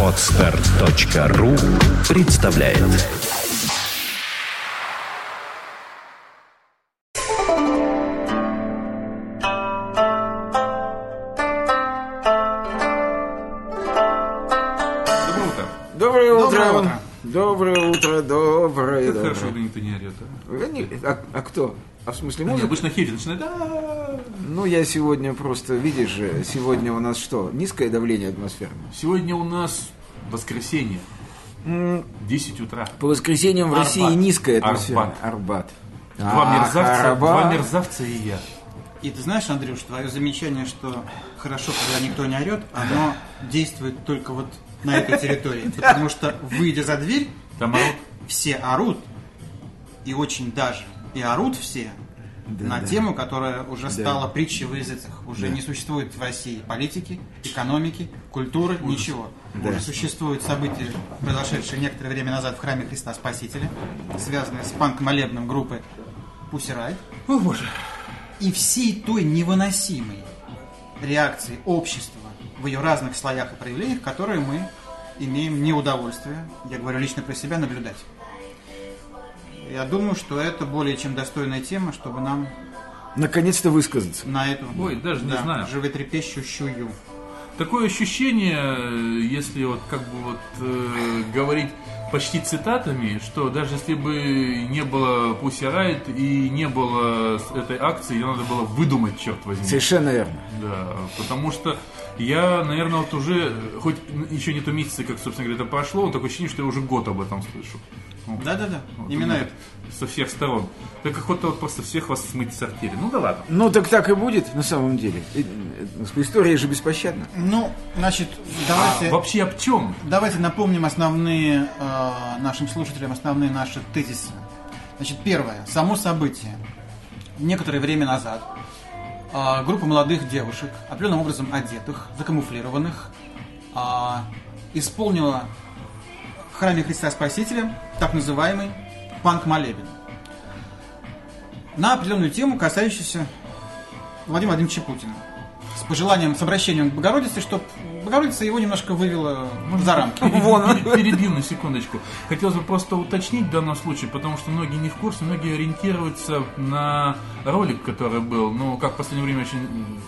Отстар.ру представляет Доброе утро. Доброе утро. Доброе утро. Доброе утро, доброе, Как хорошо, когда никто не орет. а. А, а кто? А в смысле Они музыка? обычно хейт начинают. «А-а-а». Ну, я сегодня просто, видишь же, сегодня у нас что? Низкое давление атмосферное. Сегодня у нас воскресенье. М, 10 утра. По воскресеньям в Арбат. России низкое атмосферное. Арбат. Арбат. Два А, мерзавца, два мерзавца и я. И ты знаешь, Андрюш, твое замечание, что хорошо, когда никто не орет, оно действует только вот на этой территории. Потому что, выйдя за дверь, Там орут. все орут, и очень даже, и орут все на да. тему, которая уже стала притчей в языцах. Уже не существует в России политики, экономики, культуры, ничего. Уже существуют события, произошедшие некоторое время назад в храме Христа Спасителя, связанные с панк-молебным группы Riot. О боже. и всей той невыносимой реакции общества в ее разных слоях и проявлениях, которые мы имеем неудовольствие, я говорю лично про себя, наблюдать. Я думаю, что это более чем достойная тема, чтобы нам Наконец-то высказаться. на эту Ой, даже не да, знаю. животрепещущую Такое ощущение, э, если вот как бы вот э, говорить почти цитатами, что даже если бы не было Pussy Riot и не было этой акции, ее надо было выдумать, черт возьми. Совершенно верно. Да, потому что я, наверное, вот уже, хоть еще нету месяца, как, собственно говоря, это прошло, такое ощущение, что я уже год об этом слышу. Да-да-да, вот именно это. Со всех сторон. Так охота вот просто всех вас смыть с сортире. Ну да ладно. Ну, так так и будет, на самом деле. И, э, История же беспощадна. Ну, значит, А давайте, вообще об чем? давайте напомним основные э, нашим слушателям основные наши тезисы. Значит, первое, само событие. Некоторое время назад а, группа молодых девушек, определенным образом одетых, закамуфлированных, а, исполнила в храме Христа Спасителя так называемый панк-молебен. На определенную тему, касающуюся Владимира Владимировича Путина. С пожеланием, с обращением к Богородице, чтобы Богородица его немножко вывела за рамки. Вон. Перебью на секундочку. Хотелось бы просто уточнить в данном случае, потому что многие не в курсе, многие ориентируются на ролик, который был. Ну, как в последнее время очень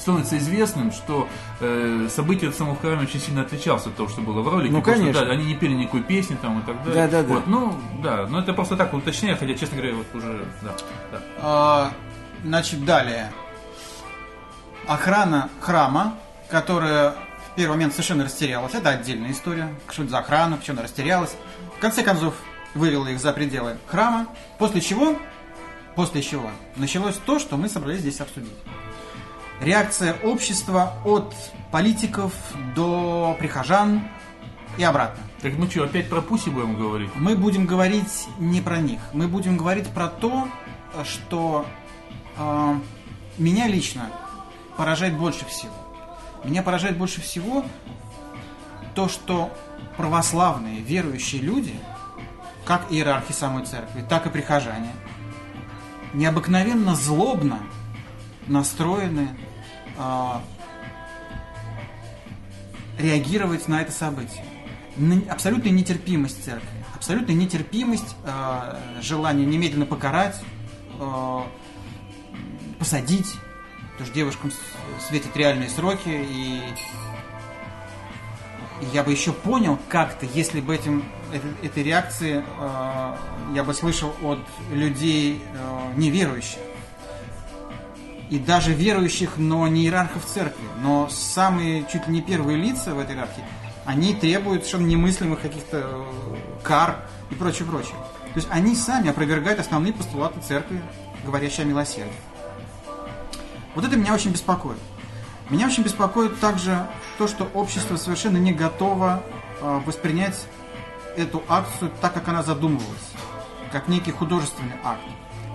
становится известным, что э, событие самого в храме очень сильно отличалось от того, что было в ролике. Ну, потому что, конечно. да, они не пели никакой песни там и так далее. Да-да-да. Вот, ну, да, но это просто так уточняю, хотя, честно говоря, вот уже, да, да. А, Значит, далее. Охрана храма, которая в первый момент совершенно растерялась. Это отдельная история. Что это за охрана, почему она растерялась. В конце концов, вывела их за пределы храма. После чего, после чего началось то, что мы собрались здесь обсудить. Реакция общества от политиков до прихожан и обратно. Так мы что, опять про Пуси будем говорить? Мы будем говорить не про них. Мы будем говорить про то, что э, меня лично поражает больше всего. Меня поражает больше всего то, что православные верующие люди, как иерархи самой церкви, так и прихожане, необыкновенно злобно настроены реагировать на это событие. Абсолютная нетерпимость церкви, абсолютная нетерпимость, э, желание немедленно покарать, э, посадить, потому что девушкам светят реальные сроки, и, я бы еще понял как-то, если бы этим, этой, реакции я бы слышал от людей э, неверующих и даже верующих, но не иерархов церкви, но самые чуть ли не первые лица в этой иерархии, они требуют совершенно немыслимых каких-то э, кар и прочее, прочее. То есть они сами опровергают основные постулаты церкви, говорящие о милосердии. Вот это меня очень беспокоит. Меня очень беспокоит также то, что общество совершенно не готово э, воспринять эту акцию так, как она задумывалась, как некий художественный акт.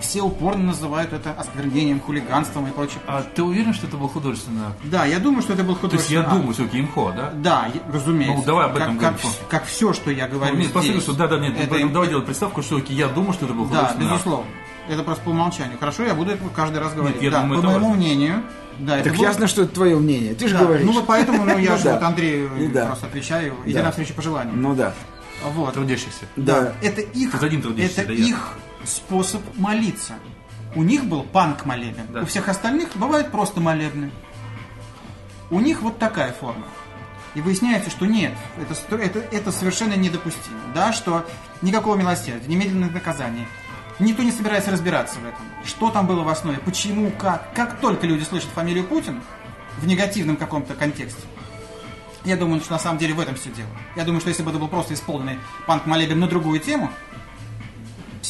Все упорно называют это осквернением, хулиганством и прочее. А ты уверен, что это был художественный акт? Да, я думаю, что это был То есть художественный я акт. думаю, все-таки имхо, да? Да, я- разумеется. Ну, давай об этом как, как, как все, что я говорю Ну, нет, здесь. что да, да, нет, это давай делать приставку, что окей, я думаю, что это был Да, художественный акт. безусловно. Это просто по умолчанию. Хорошо, я буду это каждый раз говорить. я да, думаю, по это моему важно. мнению. Да, это Так было- ясно, что это твое мнение. Ты же Да, говоришь. Ну вот поэтому ну, я же да. вот Андрею да. просто отвечаю. Иди Да. навстречу пожеланиям. Ну да. Вот. Трудящихся. Да. Это их, это да их способ молиться. У них был панк молебен. Да. У всех остальных бывает просто молебны. У них вот такая форма. И выясняется, что нет, это, это, это совершенно недопустимо. Да, что никакого милосердия, немедленных наказаний. Никто не собирается разбираться в этом. Что там было в основе, почему, как. Как только люди слышат фамилию Путин в негативном каком-то контексте, я думаю, что на самом деле в этом все дело. Я думаю, что если бы это был просто исполненный панк молебен на другую тему,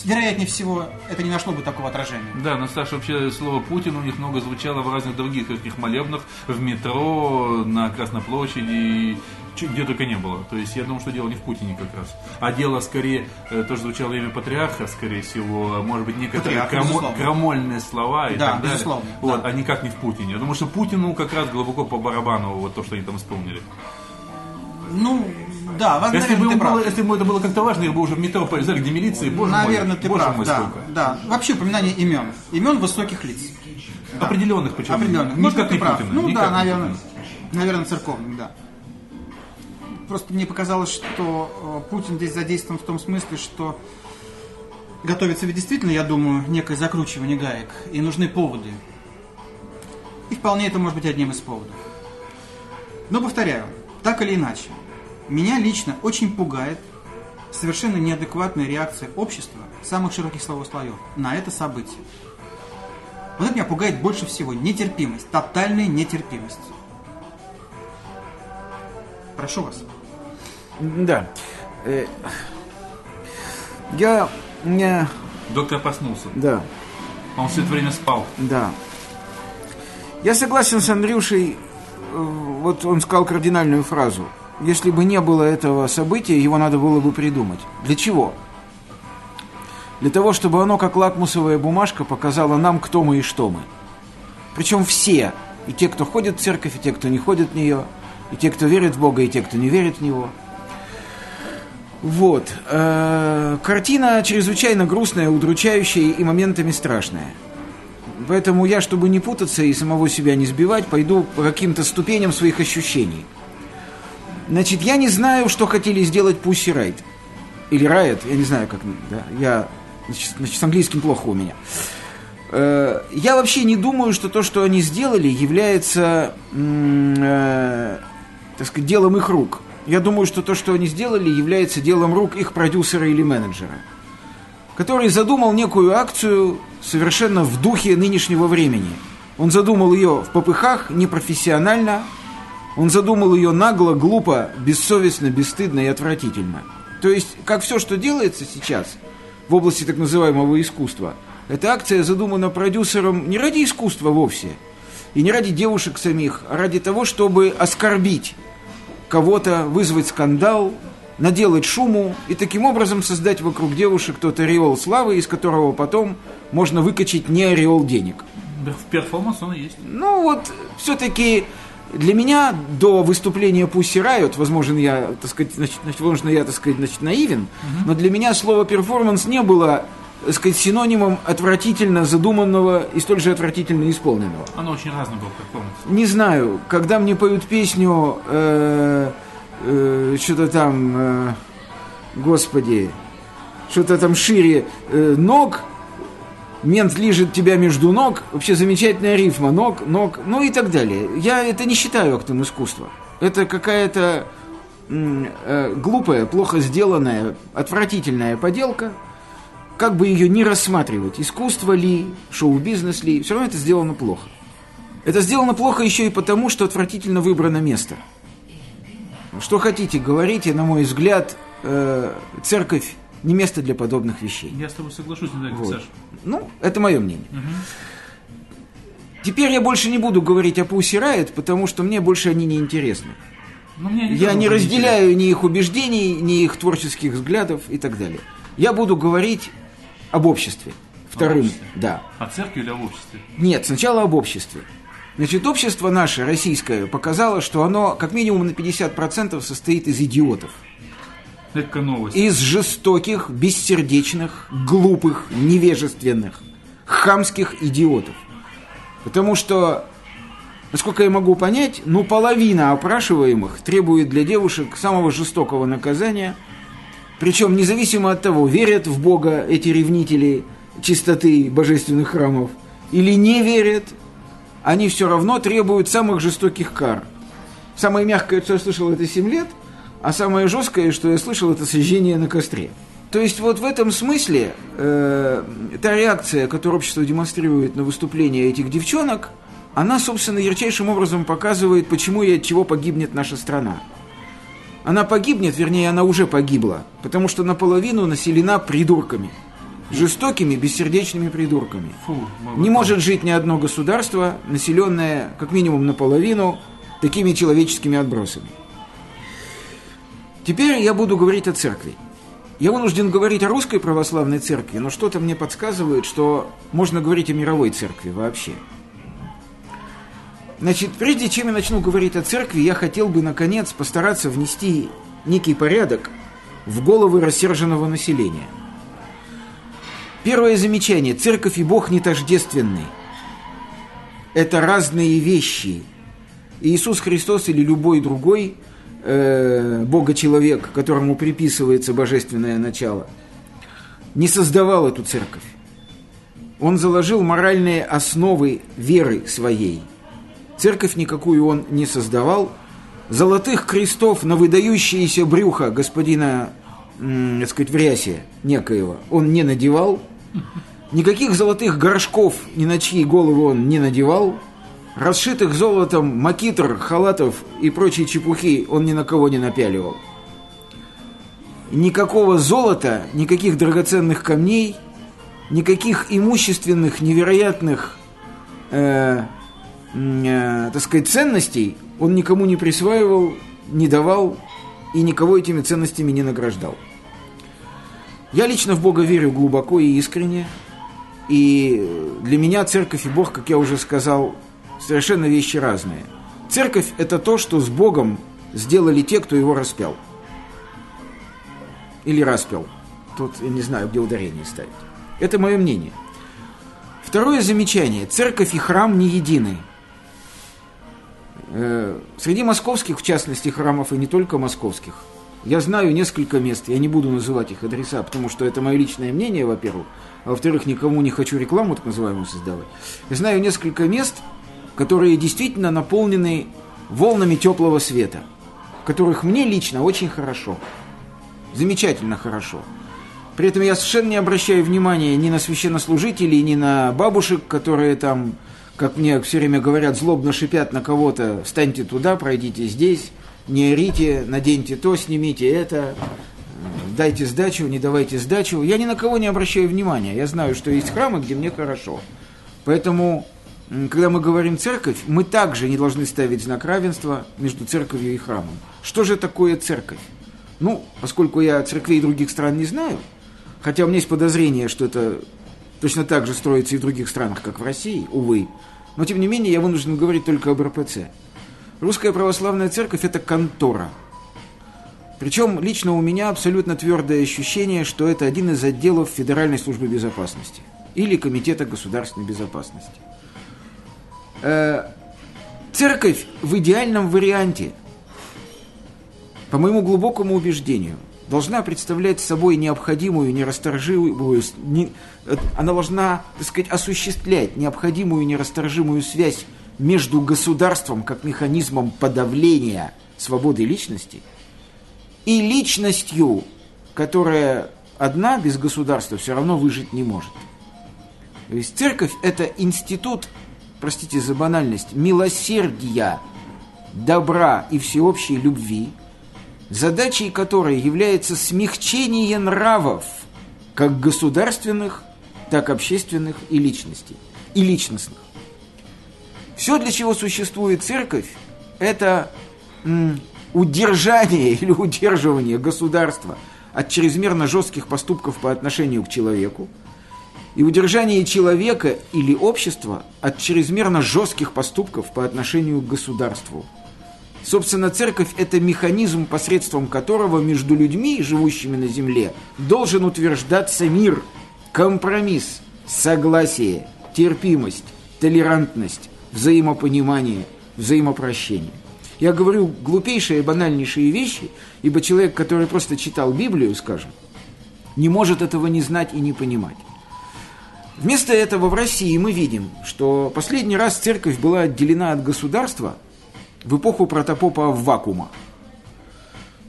вероятнее всего, это не нашло бы такого отражения. Да, но Саша, вообще слово Путин у них много звучало в разных других каких молебнах, в метро, на Красной площади, где только не было. То есть я думаю, что дело не в Путине как раз. А дело скорее, э, тоже звучало имя патриарха, скорее всего, может быть, некоторые крамо- крамольные слова и Да, так далее. безусловно, Вот, да. а никак не в Путине. Я думаю, что Путину как раз глубоко по барабану вот то, что они там исполнили. Ну, да, вас, Если бы, наверное, ему ты прав. было, если бы это было как-то важно, их бы уже в метро повязали, где милиции, боже мой, Наверное, ты боже прав, мой, да, сколько. да. Вообще упоминание имен. Имен высоких лиц. Определенных почему? Определенных. Может, не ты прав. Путина, Ну да, наверное. Путина. Наверное, церковных, да. Просто мне показалось, что э, Путин здесь задействован в том смысле, что готовится ведь действительно, я думаю, некое закручивание гаек, и нужны поводы. И вполне это может быть одним из поводов. Но повторяю, так или иначе, меня лично очень пугает совершенно неадекватная реакция общества самых широких слоев слоев на это событие. Вот это меня пугает больше всего. Нетерпимость. Тотальная нетерпимость. Прошу вас. Да. Э, Я... Не, Доктор проснулся. да, Он все это время спал. да. Я согласен с Андрюшей. э, Вот он сказал кардинальную фразу. Если бы не было этого события, его надо было бы придумать. Для чего? Для того, чтобы оно, как лакмусовая бумажка, показало нам, кто мы и что мы. Причем все. И те, кто ходит в церковь, и те, кто не ходит в нее, и те, кто верит в Бога, и те, кто не верит в Него. Вот. Э, Картина чрезвычайно грустная, удручающая и моментами страшная. Поэтому я, чтобы не путаться и самого себя не сбивать, пойду по каким-то ступеням своих ощущений. Значит, я не знаю, что хотели сделать Пусси Райт. Или Райт, я не знаю, как... Да, я... Значит, с английским плохо у меня. Э, Я вообще не думаю, что то, что они сделали, является, э, так сказать, делом их рук. Я думаю, что то, что они сделали, является делом рук их продюсера или менеджера, который задумал некую акцию совершенно в духе нынешнего времени. Он задумал ее в попыхах, непрофессионально, он задумал ее нагло, глупо, бессовестно, бесстыдно и отвратительно. То есть, как все, что делается сейчас в области так называемого искусства, эта акция задумана продюсером не ради искусства вовсе, и не ради девушек самих, а ради того, чтобы оскорбить кого-то, вызвать скандал, наделать шуму и таким образом создать вокруг девушек тот ореол славы, из которого потом можно выкачать не ореол денег. Да, В перформанс он и есть. Ну вот, все-таки для меня до выступления Pussy Riot, возможно, я, так сказать, значит, возможно, я, так сказать, значит, наивен, но для меня слово перформанс не было, так сказать, синонимом отвратительно задуманного и столь же отвратительно исполненного. Оно очень разное было перформанс. Не знаю, когда мне поют песню, э, э, что-то там, э, господи, что-то там шире э, ног, мент лежит тебя между ног, вообще замечательная рифма, ног, ног, ну и так далее. Я это не считаю актом искусства. Это какая-то э, глупая, плохо сделанная, отвратительная поделка, как бы ее не рассматривать, искусство ли, шоу-бизнес ли, все равно это сделано плохо. Это сделано плохо еще и потому, что отвратительно выбрано место. Что хотите, говорите, на мой взгляд, э, церковь не место для подобных вещей. Я с тобой соглашусь, не Вот. Саша. Ну, это мое мнение. Теперь я больше не буду говорить о Пусси Райт, потому что мне больше они не интересны. Ну, мне Я не разделяю ни их убеждений, ни их творческих взглядов и так далее. Я буду говорить об обществе. Вторым, обществе? да. О церкви или об обществе? Нет, сначала об обществе. Значит, общество наше, российское, показало, что оно как минимум на 50% состоит из идиотов. Это новость. из жестоких, бессердечных, глупых, невежественных, хамских идиотов. Потому что, насколько я могу понять, ну половина опрашиваемых требует для девушек самого жестокого наказания, причем независимо от того, верят в Бога эти ревнители чистоты божественных храмов или не верят, они все равно требуют самых жестоких кар. Самое мягкое, что я слышал, это 7 лет, а самое жесткое, что я слышал, это сожжение на костре. То есть вот в этом смысле э, та реакция, которую общество демонстрирует на выступление этих девчонок, она, собственно, ярчайшим образом показывает, почему и от чего погибнет наша страна. Она погибнет, вернее, она уже погибла, потому что наполовину населена придурками. Жестокими, бессердечными придурками. Фу, Не может жить ни одно государство, населенное как минимум наполовину такими человеческими отбросами. Теперь я буду говорить о церкви. Я вынужден говорить о русской православной церкви, но что-то мне подсказывает, что можно говорить о мировой церкви вообще. Значит, прежде чем я начну говорить о церкви, я хотел бы, наконец, постараться внести некий порядок в головы рассерженного населения. Первое замечание. Церковь и Бог не тождественны. Это разные вещи. Иисус Христос или любой другой э, Бога-человек, которому приписывается божественное начало, не создавал эту церковь. Он заложил моральные основы веры своей. Церковь никакую он не создавал. Золотых крестов на выдающиеся брюха господина, так сказать, в рясе некоего он не надевал. Никаких золотых горшков ни на чьи головы он не надевал. Расшитых золотом макитр, халатов и прочей чепухи он ни на кого не напяливал. Никакого золота, никаких драгоценных камней, никаких имущественных, невероятных, э, э, так сказать, ценностей он никому не присваивал, не давал и никого этими ценностями не награждал. Я лично в Бога верю глубоко и искренне. И для меня церковь и Бог, как я уже сказал, совершенно вещи разные. Церковь – это то, что с Богом сделали те, кто его распял. Или распял. Тут я не знаю, где ударение ставить. Это мое мнение. Второе замечание. Церковь и храм не едины. Э, Среди московских, в частности, храмов, и не только московских, я знаю несколько мест, я не буду называть их адреса, потому что это мое личное мнение, во-первых, а во-вторых, никому не хочу рекламу так называемую создавать. Я знаю несколько мест, которые действительно наполнены волнами теплого света, в которых мне лично очень хорошо, замечательно хорошо. При этом я совершенно не обращаю внимания ни на священнослужителей, ни на бабушек, которые там, как мне все время говорят, злобно шипят на кого-то, встаньте туда, пройдите здесь, не орите, наденьте то, снимите это, дайте сдачу, не давайте сдачу. Я ни на кого не обращаю внимания. Я знаю, что есть храмы, где мне хорошо. Поэтому, когда мы говорим церковь, мы также не должны ставить знак равенства между церковью и храмом. Что же такое церковь? Ну, поскольку я церквей других стран не знаю, хотя у меня есть подозрение, что это точно так же строится и в других странах, как в России, увы, но тем не менее я вынужден говорить только об РПЦ. Русская православная церковь – это контора. Причем лично у меня абсолютно твердое ощущение, что это один из отделов Федеральной службы безопасности или Комитета государственной безопасности. Э, Церковь в идеальном варианте, по моему глубокому убеждению, должна представлять собой необходимую, нерасторжимую, не- э, она должна, так сказать, осуществлять необходимую, нерасторжимую связь между государством как механизмом подавления свободы личности и личностью, которая одна без государства все равно выжить не может. То есть церковь – это институт, простите за банальность, милосердия, добра и всеобщей любви, задачей которой является смягчение нравов, как государственных, так общественных и личностей, и личностных. Все, для чего существует церковь, это удержание или удерживание государства от чрезмерно жестких поступков по отношению к человеку и удержание человека или общества от чрезмерно жестких поступков по отношению к государству. Собственно, церковь – это механизм, посредством которого между людьми, живущими на земле, должен утверждаться мир, компромисс, согласие, терпимость, толерантность, взаимопонимание, взаимопрощение. Я говорю глупейшие, банальнейшие вещи, ибо человек, который просто читал Библию, скажем, не может этого не знать и не понимать. Вместо этого в России мы видим, что последний раз церковь была отделена от государства в эпоху протопопа вакуума.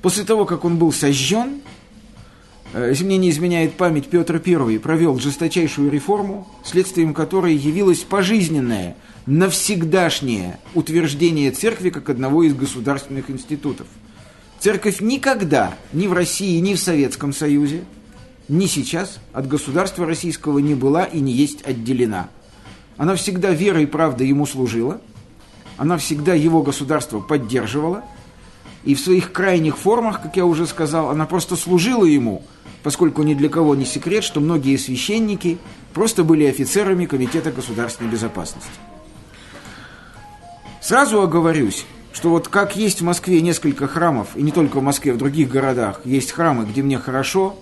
После того, как он был сожжен, э, если мне не изменяет память, Петр I провел жесточайшую реформу, следствием которой явилось пожизненное, навсегдашнее утверждение церкви как одного из государственных институтов. Церковь никогда ни в России, ни в Советском Союзе – ни сейчас от государства российского не была и не есть отделена. Она всегда верой и правдой ему служила, она всегда его государство поддерживала, и в своих крайних формах, как я уже сказал, она просто служила ему, поскольку ни для кого не секрет, что многие священники просто были офицерами Комитета государственной безопасности. Сразу оговорюсь, что вот как есть в Москве несколько храмов, и не только в Москве, в других городах, есть храмы, где мне хорошо,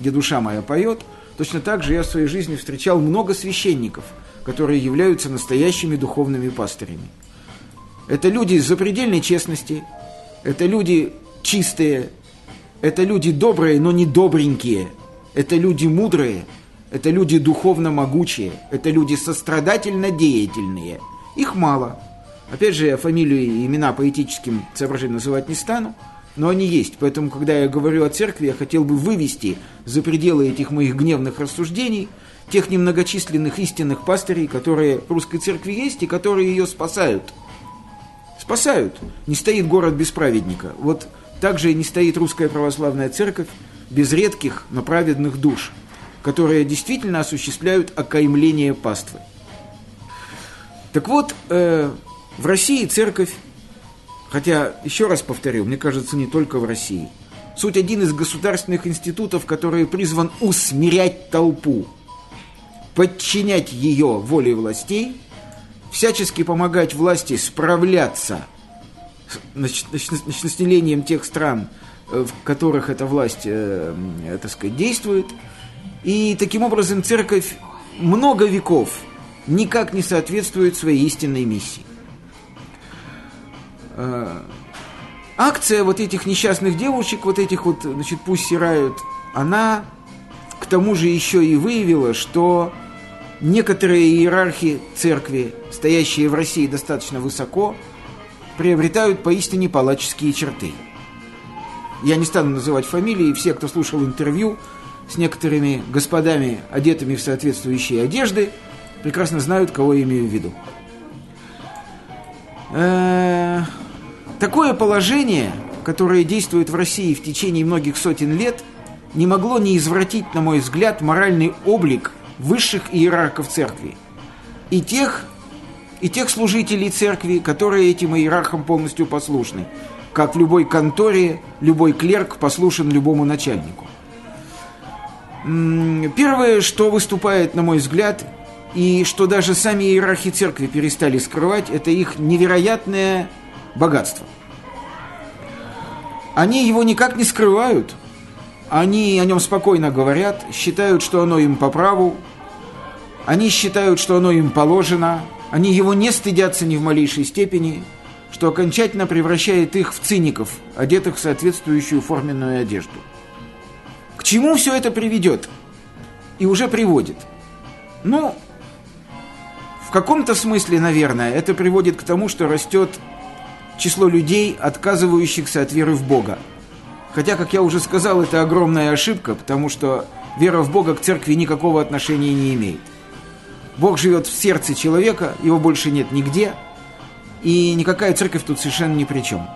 где душа моя поет, точно так же я в своей жизни встречал много священников, которые являются настоящими духовными пастырями. Это люди с запредельной честности, это люди чистые, это люди добрые, но не добренькие, это люди мудрые, это люди духовно могучие, это люди сострадательно деятельные. Их мало. Опять же, я фамилию и имена по этическим соображениям называть не стану – но они есть. Поэтому, когда я говорю о церкви, я хотел бы вывести за пределы этих моих гневных рассуждений тех немногочисленных истинных пастырей, которые в русской церкви есть и которые ее спасают. Спасают. Не стоит город без праведника. Вот так же и не стоит русская православная церковь без редких, но праведных душ, которые действительно осуществляют окаймление паствы. Так вот, э, в России церковь Хотя, еще раз повторю, мне кажется, не только в России. Суть один из государственных институтов, который призван усмирять толпу, подчинять ее воле властей, всячески помогать власти справляться с населением тех стран, э, в которых эта власть, э, э, так сказать, действует. И таким образом церковь много веков никак не соответствует своей истинной миссии. Э, акция вот этих несчастных девушек, вот этих вот, значит, пусть сирают, она к тому же еще и выявила, что некоторые иерархи церкви, стоящие в России достаточно высоко, приобретают поистине палаческие черты. Я не стану называть фамилии, все, кто слушал интервью с некоторыми господами, одетыми в соответствующие одежды, прекрасно знают, кого я имею в виду. Такое положение, которое действует в России в течение многих сотен лет, не могло не извратить, на мой взгляд, моральный облик высших иерархов церкви. И тех, и тех служителей церкви, которые этим иерархам полностью послушны. Как в любой конторе, любой клерк послушен любому начальнику. Первое, что выступает, на мой взгляд, и что даже сами иерархи церкви перестали скрывать, это их невероятное богатство. Они его никак не скрывают. Они о нем спокойно говорят, считают, что оно им по праву. Они считают, что оно им положено. Они его не стыдятся ни в малейшей степени, что окончательно превращает их в циников, одетых в соответствующую форменную одежду. К чему все это приведет? И уже приводит. Ну, в каком-то смысле, наверное, это приводит к тому, что растет число людей, отказывающихся от веры в Бога. Хотя, как я уже сказал, это огромная ошибка, потому что вера в Бога к церкви никакого отношения не имеет. Бог живет в сердце человека, его больше нет нигде, и никакая церковь тут совершенно ни при чем.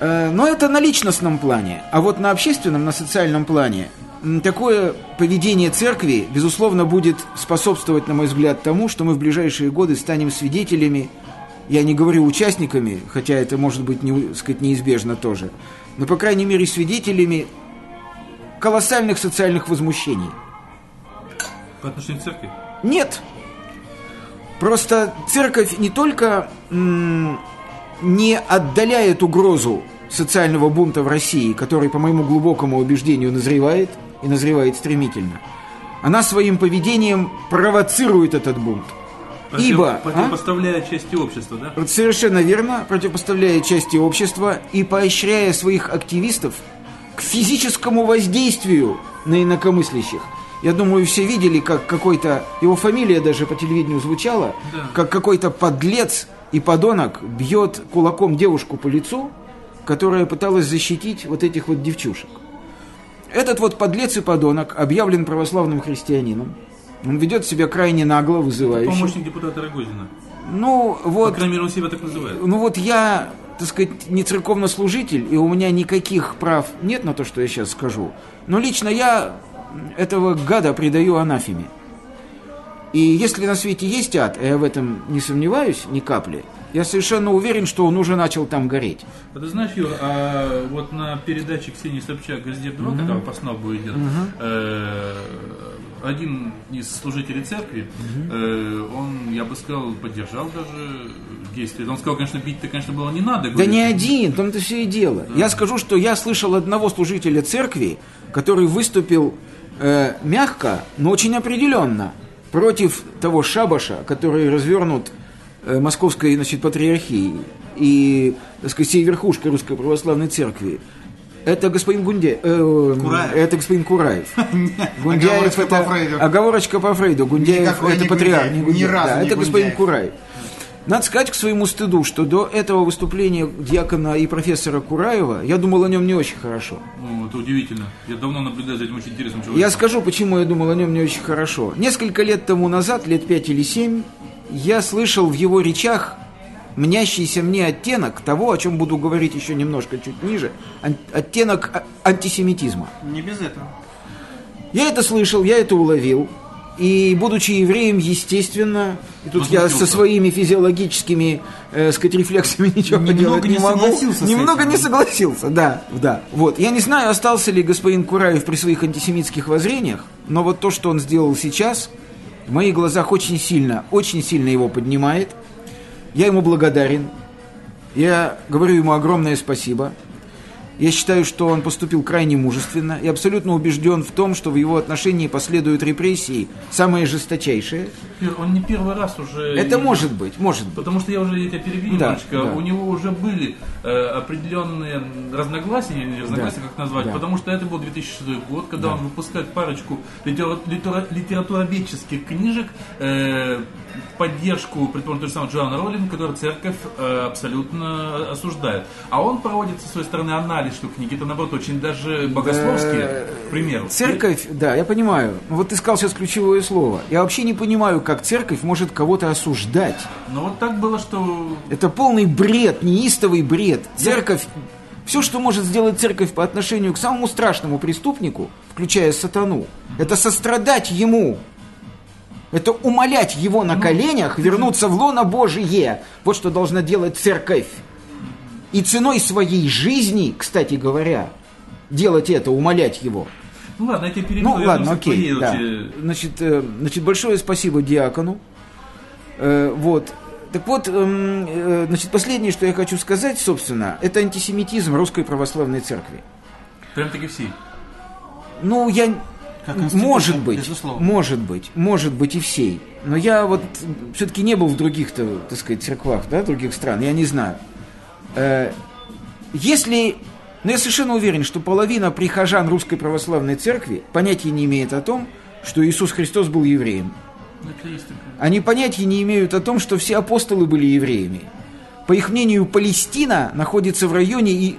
Э, но это на личностном плане, а вот на общественном, на социальном плане такое поведение церкви, безусловно, будет способствовать, на мой взгляд, тому, что мы в ближайшие годы станем свидетелями я не говорю участниками, хотя это может быть не, сказать, неизбежно тоже, но, по крайней мере, свидетелями колоссальных социальных возмущений. По отношению к церкви? Нет. Просто церковь не только не отдаляет угрозу социального бунта в России, который, по моему глубокому убеждению, назревает, и назревает стремительно, она своим поведением провоцирует этот бунт. Ибо, а? Противопоставляя части общества, да? Совершенно верно, противопоставляя части общества и поощряя своих активистов к физическому воздействию на инакомыслящих. Я думаю, все видели, как какой-то, его фамилия даже по телевидению звучала, Да. как какой-то подлец и подонок бьет кулаком девушку по лицу, которая пыталась защитить вот этих вот девчушек. Этот вот подлец и подонок объявлен православным христианином. Он ведет себя крайне нагло, вызывающе. Помощник депутата Рогозина. Ну, По вот, крайней мере, он себя так называет. ну вот я, так сказать, не церковнослужитель, и у меня никаких прав нет на то, что я сейчас скажу. Но лично я этого гада предаю анафеме. И если на свете есть ад, а я в этом не сомневаюсь ни капли, я совершенно уверен, что он уже начал там гореть. А ты знаешь, Юр, а вот на передаче Ксении Собчак «Газдеп 2», которая по СНОБу идет, э, один из служителей церкви, э, он, я бы сказал, поддержал даже действие. Он сказал, конечно, бить-то, конечно, было не надо. Да говорит. не один, в том-то все и дело. Я скажу, что я слышал одного служителя церкви, который выступил э, мягко, но очень определенно против того шабаша, который развернут э, московской значит, патриархией и, так сказать, всей верхушкой Русской Православной Церкви. Это господин Гунде... э, Кураев. Это господин Кураев. Гундяев это... по Фрейду. Оговорочка по Фрейду. Гундяев это патриарх, Ни разу это господин. Кураев. Надо сказать к своему стыду, что до этого выступления диакона и профессора Кураева я думал о нем не очень хорошо. Ну, это удивительно. Я давно наблюдаю за этим очень интересным человеком. Я скажу, почему я думал о нем не очень хорошо. Несколько лет тому назад, лет пять или семь, я слышал в его речах мнящийся мне оттенок того, о чем буду говорить еще немножко чуть ниже, оттенок а- антисемитизма. Не без этого. Я это слышал, я это уловил. И, будучи евреем, естественно, и тут я со своими физиологическими, э, сказать, рефлексами ничего Немного поделать не, не могу. согласился Немного этим. не согласился, да, да. Вот. Я не знаю, остался ли господин Кураев при своих антисемитских воззрениях, но вот то, что он сделал сейчас, в моих глазах очень сильно, очень сильно его поднимает. Я ему благодарен. Я говорю ему огромное спасибо. Я считаю, что он поступил крайне мужественно и абсолютно убежден в том, что в его отношении последуют репрессии, самые жесточайшие. Он не первый раз уже... Это может быть, может быть. Потому что я уже, я тебя перебью Да, немножечко, да. у него уже были э, определенные разногласия, не разногласия, Да, как назвать, да. потому что это был 2006 год, когда он выпускает парочку литера- литера- литературоведческих книжек э, поддержку, предположим, той же самой Джоанна Роллинг, которую церковь э, абсолютно осуждает. А он проводит со своей стороны анализ, что книги это наоборот очень даже богословские, к примеру. Церковь, да, я понимаю. Ну, Вот ты сказал сейчас ключевое слово. Я вообще не понимаю, как церковь может кого-то осуждать. Но вот так было, что Это полный бред, неистовый бред. Церковь, все, что может сделать церковь по отношению к самому страшному преступнику, включая сатану, это сострадать ему. Это умолять его на коленях вернуться в лоно Божие. Вот что должна делать церковь. И ценой своей жизни, кстати говоря, делать это, умолять его. Ну ладно, я тебя перебил, Ну я ладно, окей. Да. э, Значит, э, значит, большое спасибо диакону. Э, вот. Так вот, эм, э, значит, последнее, что я хочу сказать, собственно, это антисемитизм Русской Православной Церкви. Прям таки все. Ну, я... Может быть, безусловно. может быть, может быть и всей. Но я вот все-таки не был в других-то, так сказать, церквах, да, других стран, я не знаю. Э, Если... Но я совершенно уверен, что половина прихожан Русской Православной Церкви понятия не имеет о том, что Иисус Христос был евреем. Ну. Они понятия не имеют о том, что все апостолы были евреями. По их мнению, Палестина находится в районе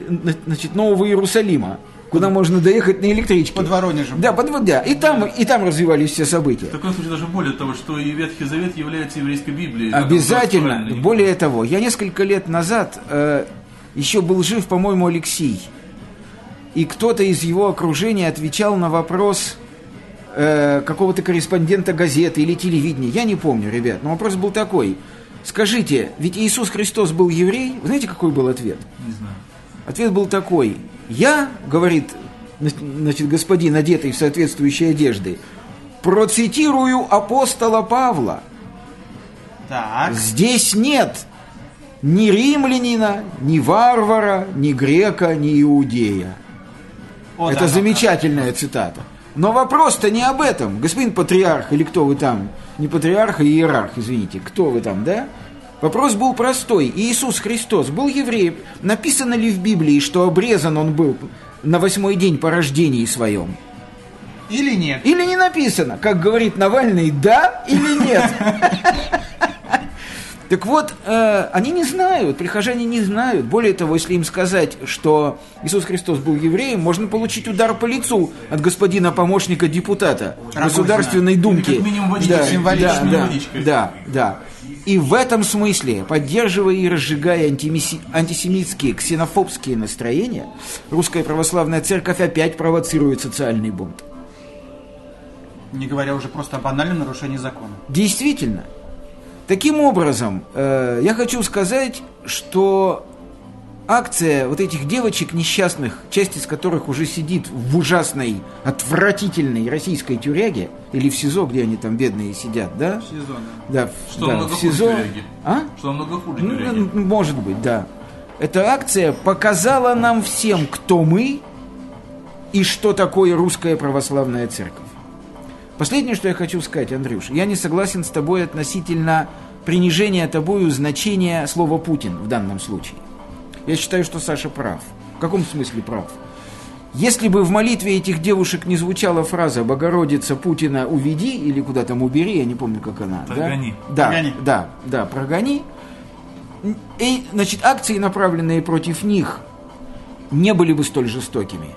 значит, Нового Иерусалима, куда можно доехать на электричке. Под Воронежем. Да, под, да. И там, и там развивались все события. В таком случае даже более того, что и Ветхий Завет является еврейской Библией. Обязательно. Более того, я несколько лет назад э, еще был жив, по-моему, Алексей. И кто-то из его окружения отвечал на вопрос э, какого-то корреспондента газеты или телевидения. Я не помню, ребят, но вопрос был такой. Скажите, ведь Иисус Христос был еврей? Вы знаете, какой был ответ? Не знаю. Ответ был такой. Я, говорит значит, господин, одетый в соответствующие одежды, процитирую апостола Павла. Так. Здесь нет Ни римлянина, ни варвара, ни грека, ни иудея. О, Это да, да, замечательная цитата. Но вопрос-то не об этом. Господин патриарх или кто вы там? Не патриарх, а иерарх, извините. Кто вы там, да? Вопрос был простой. Иисус Христос был евреем. Написано ли в Библии, что обрезан он был на восьмой день по рождении своем? да. Или нет? Или не написано? Как говорит Навальный, да или нет? Так вот, э, они не знают, прихожане не знают. Более того, если им сказать, что Иисус Христос был евреем, можно получить удар по лицу от господина помощника депутата Рогозина. Государственной Думки. Или как минимум водичкой, да, да, водичкой. да, да. И в этом смысле, поддерживая и разжигая антисемитские, ксенофобские настроения, русская православная церковь опять провоцирует социальный бунт. Не говоря уже просто о банальном нарушении закона. Действительно. Таким образом, э, я хочу сказать, что акция вот этих девочек несчастных, часть из которых уже сидит в ужасной, отвратительной российской тюряге, или в СИЗО, где они там бедные сидят, да? Сезон. Да, Что да, намного в хуже СИЗО. тюряги. А? Что намного хуже Ну, тюряги. ну, может быть, да. Эта акция показала нам всем, кто мы и что такое русская православная церковь. Последнее, что я хочу сказать, Андрюш, я не согласен с тобой относительно принижения тобою значения слова «Путин» в данном случае. Я считаю, что Саша прав. В каком смысле прав? Если бы в молитве этих девушек не звучала фраза «Богородица Путина уведи» или куда там «убери», я не помню, как она. Прогони. Да, Прогони. да, да, прогони. И, значит, акции, направленные против них, не были бы столь жестокими.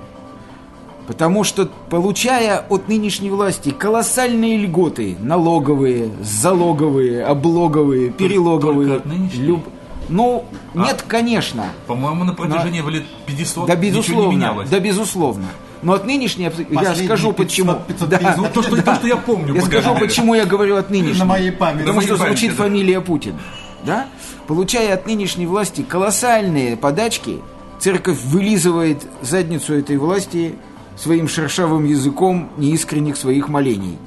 Потому что, получая от нынешней власти колоссальные льготы, налоговые, залоговые, облоговые, перелоговые, только от нынешней? Ну, нет, конечно. По-моему, на протяжении лет 500 Да, ничего не безусловно, менялось. да, безусловно. Но от нынешней, абс- я Последние скажу 500, почему. 500 Да, Ну, то, что, то, что я помню. я скажу, мере. почему я говорю от нынешней. На моей памяти. Потому На что памяти, звучит да. фамилия Путин. Да? Получая от нынешней власти колоссальные подачки, церковь вылизывает задницу этой власти своим шершавым языком неискренних своих молений.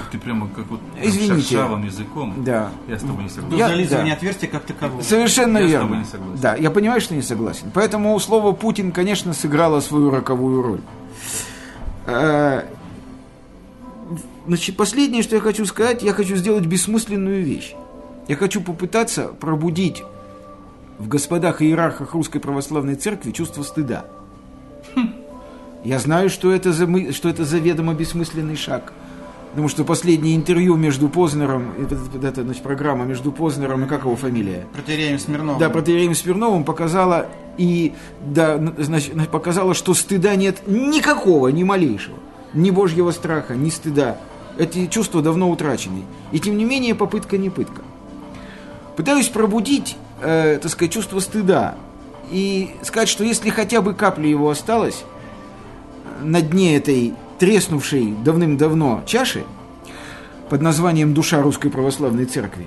Как ты прямо как вот Извините. шершавым языком. Да. Я с тобой не согласен. Я- зализывания да. отверстия как такового. Совершенно Я с верно. тобой не согласен. Да, я понимаю, что не согласен. Поэтому слово Путин, конечно, сыграло свою роковую роль. Э, Значит, последнее, что я хочу сказать, я хочу сделать бессмысленную вещь. Я хочу попытаться пробудить в господах и иерархах Русской Православной Церкви чувство стыда. Я знаю, что это, за, что это заведомо бессмысленный шаг. Потому что последнее интервью между Познером, это, это, значит, программа между Познером и как его фамилия? Протереем Смирнова. Да, протеереем Смирновым показала и да, значит, показала, что стыда нет никакого, ни малейшего. Ни божьего страха, ни стыда. Эти чувства давно утрачены. И тем не менее попытка не пытка. Пытаюсь пробудить, э, так сказать, чувство стыда. И сказать, что если хотя бы капля его осталась э, на дне этой треснувшей давным-давно чаши под названием «Душа Русской Православной Церкви»,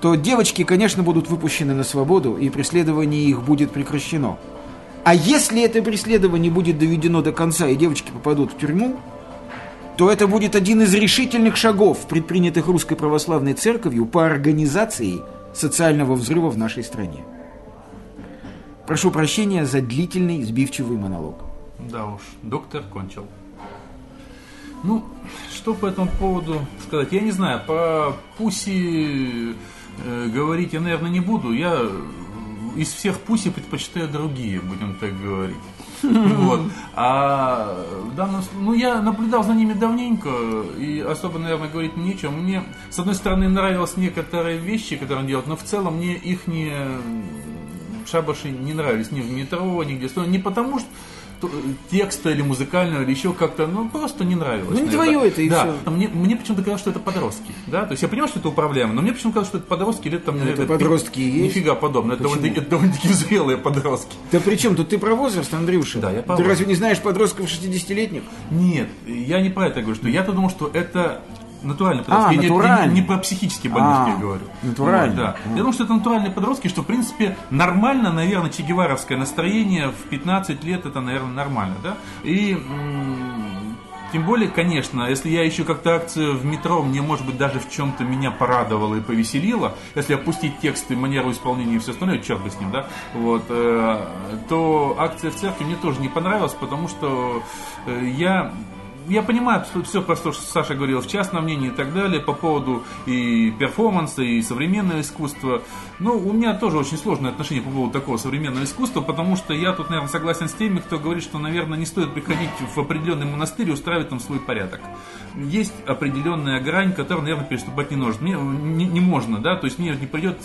то девочки, конечно, будут выпущены на свободу, и преследование их будет прекращено. А если это преследование будет доведено до конца, и девочки попадут в тюрьму, то это будет один из решительных шагов, предпринятых Русской Православной Церковью по организации социального взрыва в нашей стране. Прошу прощения за длительный сбивчивый монолог. Да уж, доктор кончил. Ну, что по этому поводу сказать? Я не знаю, по Пуси э, говорить я, наверное, не буду. Я из всех Пуси предпочитаю другие, будем так говорить. Вот. А в данном сл- ну, я наблюдал за ними давненько, и особо, наверное, говорить нечего. Мне, с одной стороны, нравились некоторые вещи, которые он делает, но в целом мне их не шабаши не нравились ни в метро, нигде. Не потому что то- текста или музыкального, или еще как-то, ну, просто не нравилось. Ну, не наверное. твое это, и да. всё. Мне, мне почему-то казалось, что это подростки, да, то есть я понимаю, что это управляемо, но мне почему-то казалось, что это подростки лет там, это наверное, подростки и есть. Нифига подобно, это довольно-таки, это довольно-таки зрелые подростки. Да при чем тут ты про возраст, Андрюша? Да, я про Ты разве не знаешь подростков 60-летних? Нет, я не про это говорю, что я-то думал, что это натуральные А, подростки. я не- натуральные. не, не про психические больных А, я говорю. натуральные. Вот, да. Я думаю, что это натуральные подростки, что, в принципе, нормально, наверное, чегеваровское настроение в 15 лет, это, наверное, нормально, да? И Тем более, конечно, если я еще как-то акцию в метро, мне, может быть, даже в чем-то меня порадовало и повеселило, если опустить тексты, манеру исполнения и все остальное, черт бы с ним, да, вот, э, то акция в церкви мне тоже не понравилась, потому что э, я я понимаю все про то, что Саша говорил в частном мнении и так далее, по поводу и перформанса, и современного искусства. Ну, у меня тоже очень сложное отношение по поводу такого современного искусства, потому что я тут, наверное, согласен с теми, кто говорит, что, наверное, не стоит приходить в определенный монастырь и устраивать там свой порядок. Есть определенная грань, которую, наверное, переступать не нужно. Мне не, не можно, да, то есть мне не придет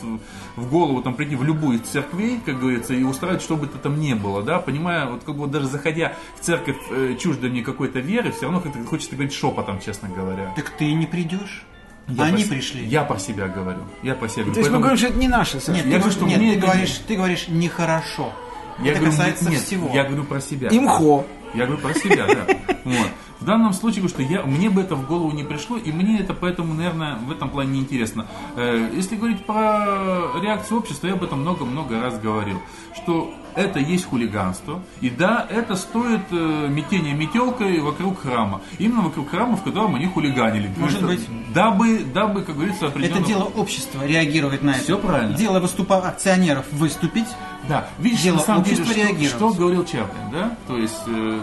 в голову там прийти в любую из церквей, как говорится, и устраивать, что бы это там не было, да, понимая, вот как бы даже заходя в церковь э, чуждой мне какой-то веры, все равно как-то хочется говорить шепотом, честно говоря. Так ты не придешь. Я Они про, пришли. Я про себя говорю. Я про себя говорю. То есть мы Поэтому- говорим, что это не наше, Саша. Нет, Я ты, говорю, что нет, мне ты говоришь, ты говоришь нехорошо. я это говорю, касается нет, всего. Я говорю про себя. Имхо. Я говорю про себя, да. Вот. В данном случае, что я, мне бы это в голову не пришло, и мне это поэтому, наверное, в этом плане неинтересно. Э, Если говорить про реакцию общества, я об этом много-много раз говорил, что это есть хулиганство, и да, это стоит э, метения метелкой вокруг храма. Именно вокруг храма, в котором они хулиганили. Может быть. Дабы, дабы, как говорится, Это определенно... дело общества реагировать на это. Всё правильно. Дело выступа акционеров выступить. Да, видишь, Дело на самом деле, что, что говорил Чаплин, да? То есть э,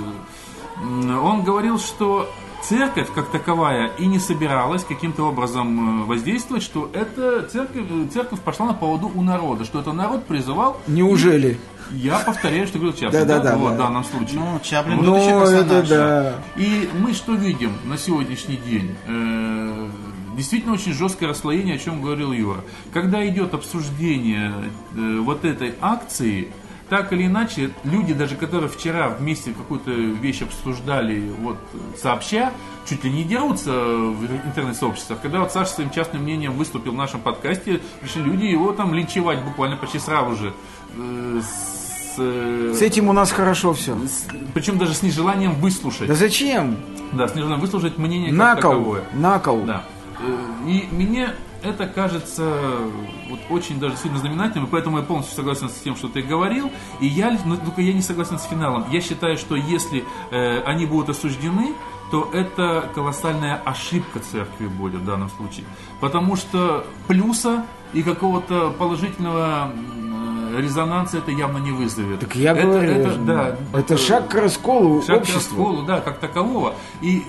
он говорил, что церковь как таковая и не собиралась каким-то образом э, воздействовать, что эта церковь, э, церковь пошла на поводу у народа, что это народ призывал. Неужели? Я повторяю, что говорил Чаплин, Да-да-да, вот, да. в данном случае. Ну, Чаплин Ну, будущий это да. И мы что видим на сегодняшний день? Действительно очень жесткое расслоение, о чем говорил Юра. Когда идет обсуждение э, вот этой акции, так или иначе, люди, даже которые вчера вместе какую-то вещь обсуждали вот сообща, чуть ли не дерутся в интернет-сообществах. Когда вот Саша своим частным мнением выступил в нашем подкасте, пришли люди его там линчевать буквально почти сразу же. э, с, э, С этим у нас хорошо все. с- причем даже с нежеланием выслушать. Да зачем? Да, с нежеланием выслушать мнение На как кол. таковое. На кол. Да. Э, И мне это кажется вот очень даже сильно знаменательным, и поэтому я полностью согласен с тем, что ты говорил. И я, но только я не согласен с финалом. Я считаю, что если э, они будут осуждены, то это колоссальная ошибка церкви будет в данном случае. Потому что плюса и какого-то положительного резонанса это явно не вызовет. Так я это, говорю, это, да, это шаг к расколу Шаг к общества. расколу, да, как такового. И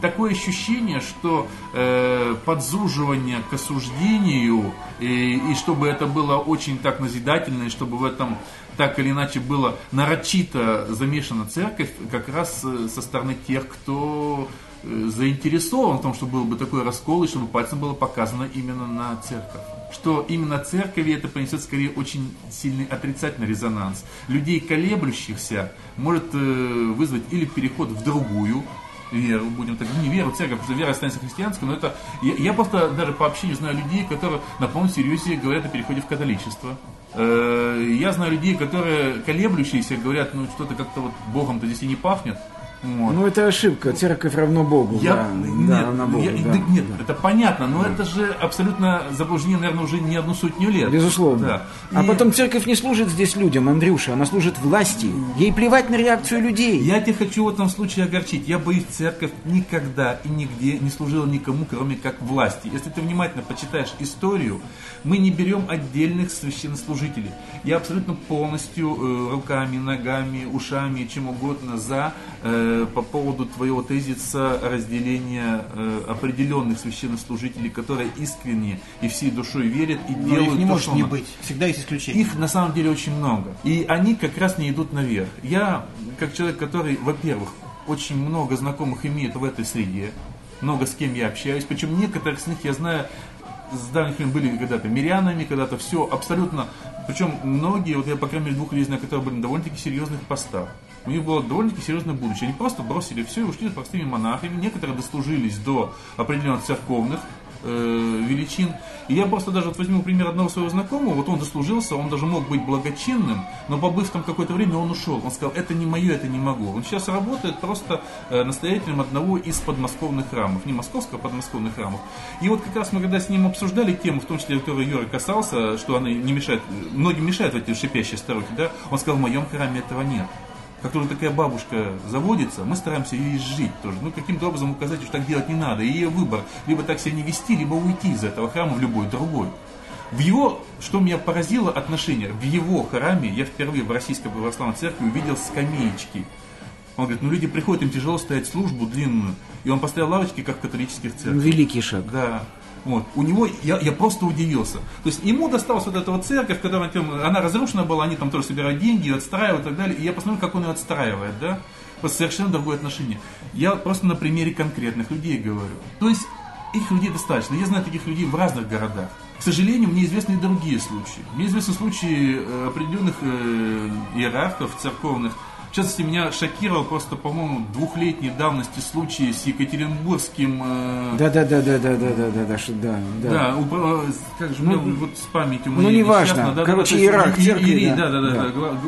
такое ощущение, что э, подзуживание к осуждению, и, и чтобы это было очень так назидательно, и чтобы в этом так или иначе было нарочито замешана церковь, как раз э, со стороны тех, кто э, заинтересован в том, чтобы был бы такой раскол, и чтобы пальцем было показано именно на церковь. Что именно церкови это принесет скорее очень сильный отрицательный резонанс. Людей колеблющихся может э, вызвать или переход в другую веру, будем так, не веру, церковь, потому что вера останется христианской, но это, я, я просто даже по общению знаю людей, которые на полном серьезе говорят о переходе в католичество. Э, Я знаю людей, которые колеблющиеся говорят, ну что-то как-то вот Богом-то здесь и не пахнет. Вот. Ну, это ошибка. Церковь равно Богу. Я, да, нет, да, равно Богу, я- да. да нет, это понятно, но это же абсолютно заблуждение, наверное, уже не одну сотню лет. Безусловно. Да. А И потом церковь не служит здесь людям, Андрюша, она служит власти. Ей плевать на реакцию людей. Я тебя хочу в этом случае огорчить. Я боюсь, церковь никогда и нигде не служила никому, кроме как власти. Если ты внимательно почитаешь историю, мы не берем отдельных священнослужителей. Я абсолютно полностью э, руками, ногами, ушами, чем угодно за э, по поводу твоего тезиса разделения э, определенных священнослужителей, которые искренне и всей душой верят и Но делают их не то, может не быть. Всегда есть исключения. Их на самом деле очень много. И они как раз не идут наверх. Я, как человек, который, во-первых, очень много знакомых имеет в этой среде, много с кем я общаюсь, причем некоторых с них я знаю с давних времен были когда-то мирянами, когда-то все абсолютно, причем многие, вот я по крайней мере двух людей знаю, которые были на довольно-таки серьезных постах. У них было довольно-таки серьезное будущее. Они просто бросили все и ушли простыми монахами. Некоторые дослужились до определенных церковных э, величин. И я просто даже вот возьму пример одного своего знакомого, вот он дослужился, он даже мог быть благочинным, но побыв там какое-то время, он ушел. Он сказал, это не мое, это не могу. Он сейчас работает просто э, настоятелем одного из подмосковных храмов, не московского, а подмосковных храмов. И вот как раз мы когда с ним обсуждали тему, в том числе, которой Юра касался, что она не мешает, многим мешает в эти шипящие старухи, да, он сказал, в моем храме этого нет. Как только такая бабушка заводится, мы стараемся ее изжить тоже. Ну, каким-то образом указать, что так делать не надо. И ее выбор, либо так себя не вести, либо уйти из этого храма в любой другой. В его, что меня поразило отношение, в его храме я впервые в Российской Православной Церкви увидел скамеечки. Он говорит, ну люди приходят, им тяжело стоять службу длинную. И он поставил лавочки, как в католических церквях. Великий шаг. Да. Вот. У него, я, я просто удивился. То есть ему досталась вот эта вот церковь, которая там, она разрушена была, они там тоже собирают деньги, отстраивают и так далее. И я посмотрел, как он ее отстраивает, да. Просто совершенно другое отношение. Я просто на примере конкретных людей говорю. То есть этих людей достаточно. Я знаю таких людей в разных городах. К сожалению, мне известны и другие случаи. Мне известны случаи э, определенных э, иерархов церковных, в частности, меня шокировал просто, по-моему, двухлетней давности случай с Екатеринбургским... э, Да, да, да, да, да, да, да, да, да, да, да. да, упра- как же, у меня вот с памятью ну, неважно. несчастно, да, да, Короче, то есть иерарх и- и- церкви, Ирий, да. да, да, да, Да. да,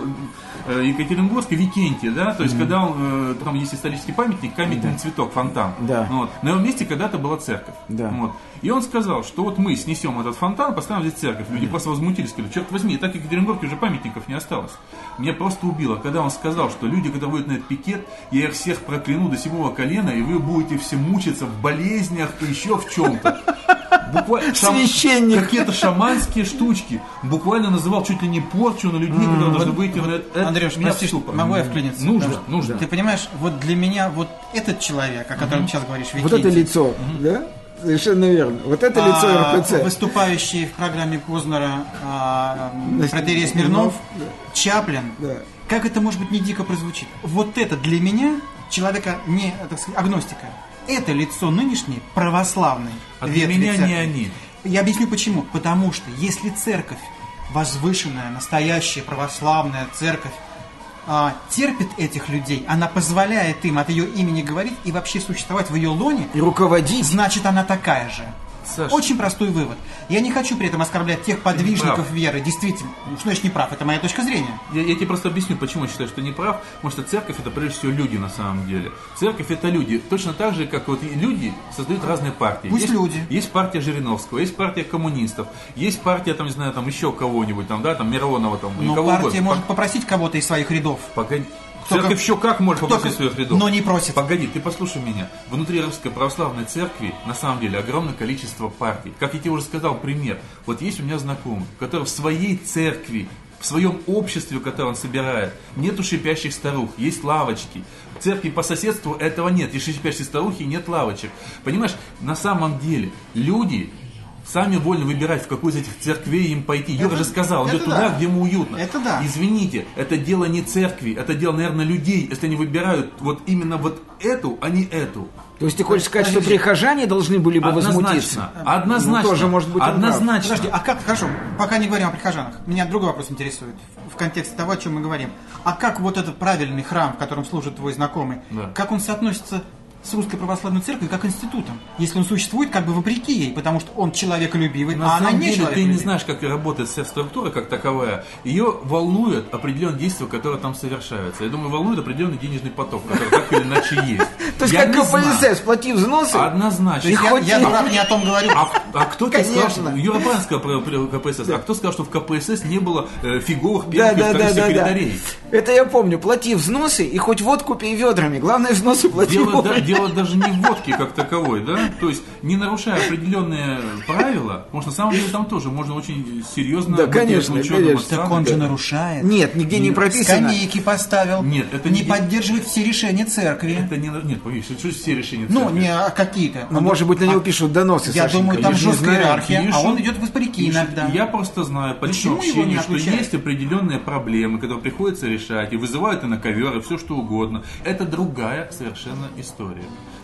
э, Екатеринбург и Викентий, да, то есть когда он, э, там есть исторический памятник, каменный цветок, фонтан. Да. Вот. На его месте когда-то была церковь. Да. Вот. И он сказал, что вот мы снесем этот фонтан, поставим здесь церковь. Люди просто возмутились, сказали, черт возьми, и так в Екатеринбурге уже памятников не осталось. Меня просто убило, когда он сказал, что люди, которые выйдут на этот пикет, я их всех прокляну до седьмого колена, и вы будете все мучиться в болезнях и еще в чем-то. Буквально Священник. Какие-то шаманские штучки. Буквально называл чуть ли не порчу на людей, которые должны выйти на это. Андрюш, меня прости, могу я вклиниться? Нужно, нужно. Ты понимаешь, вот для меня вот этот человек, о котором ты сейчас говоришь, Вот это лицо, да? Совершенно верно. Вот это лицо а, РПЦ. Выступающий в программе Кознера а, протерей Смирнов, Чаплин. Да. Как это, может быть, не дико прозвучит? Вот это для меня, человека не, так сказать, агностика, это лицо нынешней православной А для ветви меня церкви. не они. Я объясню почему. Потому что если церковь, возвышенная, настоящая православная церковь, а, терпит этих людей, она позволяет им от ее имени говорить и вообще существовать в ее лоне, И руководить. значит она такая же. Саш, Очень простой вывод. Я не хочу при этом оскорблять тех подвижников веры. Действительно, ну, что значит не прав? Это моя точка зрения. Я, я тебе просто объясню, почему я считаю, что не прав. Потому что церковь это прежде всего люди на самом деле. Церковь это люди. Точно так же, как вот люди создают разные партии. Пусть есть, люди. Есть партия Жириновского, есть партия коммунистов, есть партия, там, не знаю, там еще кого-нибудь, там, да, там, Миронова, там, Но партия угодно. может попросить кого-то из своих рядов. Погоди. Только- Церковь еще как может попросить своих рядов. но не просит. Погоди, ты послушай меня. Внутри Русской Православной Церкви на самом деле огромное количество партий. Как я тебе уже сказал, пример. Вот есть у меня знакомый, который в своей церкви, в своем обществе, которое он собирает, нету шипящих старух, есть лавочки. В церкви по соседству этого нет. Есть шипящие старухи нет лавочек. Понимаешь, на самом деле люди сами вольны выбирать, в какую из этих церквей им пойти. Юра Это- же сказал, идет туда, да. где ему уютно. Это да. Извините, это дело не церкви, это дело, наверное, людей, если они выбирают вот именно вот эту, а не эту. То есть ты хочешь сказать, что прихожане должны были бы возмутиться? Однозначно. Однозначно. Ну, тоже, может быть. Однозначно. Подожди, а как, хорошо, пока не говорим о прихожанах, меня другой вопрос интересует в, в контексте того, о чем мы говорим. А как вот этот правильный храм, в котором служит твой знакомый, Да. как он соотносится с Русской Православной Церковью как институтом? Если он существует как бы вопреки ей, потому что он человеколюбивый, На а она самом не деле, ты не знаешь, как работает вся структура как таковая. Ее волнует определенные действия, которые там совершаются. Я думаю, волнует определенный денежный поток, который так или иначе есть. То есть как. КПСС, плати взносы, Однозначно. Я, не о том говорю. А, а кто сказал, Конечно. что... КПСС. А кто сказал, что в КПСС не было э, фиговых первых секретарей? Это я помню. Плати взносы и хоть водку пей ведрами. Главное, взносы плати Дело, даже не в водке как таковой, да? То есть, не нарушая определенные правила, потому что на самом деле там тоже можно очень серьезно Да, конечно, конечно. Так он же нарушает. Нет, нигде не прописано. Скамейки поставил. Нет, это не не- поддерживает все решения церкви. Это не... Нет, поверь, что все решения Ну, церкви? не а какие-то. Ну, может быть, на него а- пишут доносы, Я Сашенька, думаю, там жесткая иерархия, а он идет вопреки пишут. иногда. Я просто знаю по личному Почему его не общению, что отключают? есть определенные проблемы, которые приходится решать, и вызывают и на ковер, и все что угодно. Это другая совершенно история.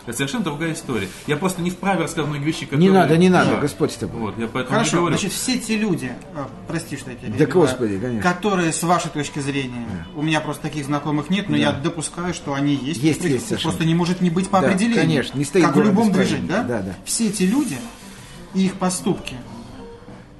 Это совершенно другая история. Я просто не вправе рассказать многие вещи, которые... Не надо, не надо, Да. Господь с тобой. Вот, я поэтому Хорошо, говорю. значит, все те люди, а, прости, что я тебя Да господи, конечно. которые, с вашей точки зрения, у меня просто таких знакомых нет, но я допускаю, что они есть. Есть, есть, совершенно. Просто не может не быть по Да, определению. конечно, не стоит Как в любом движении, да? Да, да. Все эти люди и их поступки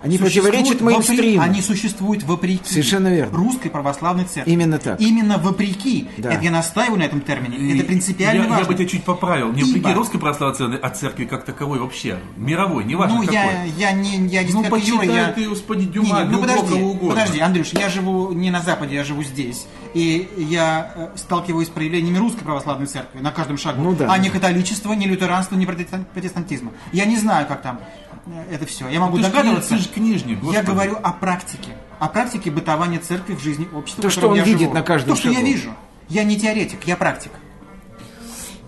Они противоречат вопреки- мейнстриму. Они существуют вопреки Совершенно верно. русской православной церкви. Именно так. Именно вопреки. Да. Это я настаиваю на этом термине. И Это принципиально я, важно. я бы тебя чуть поправил. Не вопреки русской православной церкви, а церкви как таковой вообще. Мировой, неважно Ну, какой. я, я не, я Ну, действительно почитай я... ты, господи, Не, Дюма, не, ну любого подожди, угодно. подожди, Андрюш, я живу не на Западе, я живу здесь. И я э, сталкиваюсь с проявлениями русской православной церкви на каждом шагу. Ну да. А не католичества, не лютеранства, не протестан- протестантизма. Я не знаю, как там э, это все. Я могу Ты догадываться. кни- ты ж книжник, Я господи. говорю о практике. О практике бытования церкви в жизни общества. То, что он я видит живу. на каждом То, что я вижу. Я не теоретик, я практик.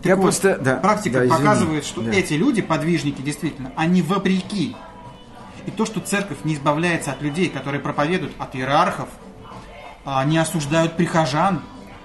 Я Так вот, просто... Да, практика да, извини. показывает, что Да. эти люди, подвижники, действительно, они вопреки. И то, что церковь не избавляется от людей, которые проповедуют, от иерархов, а, не осуждают прихожан,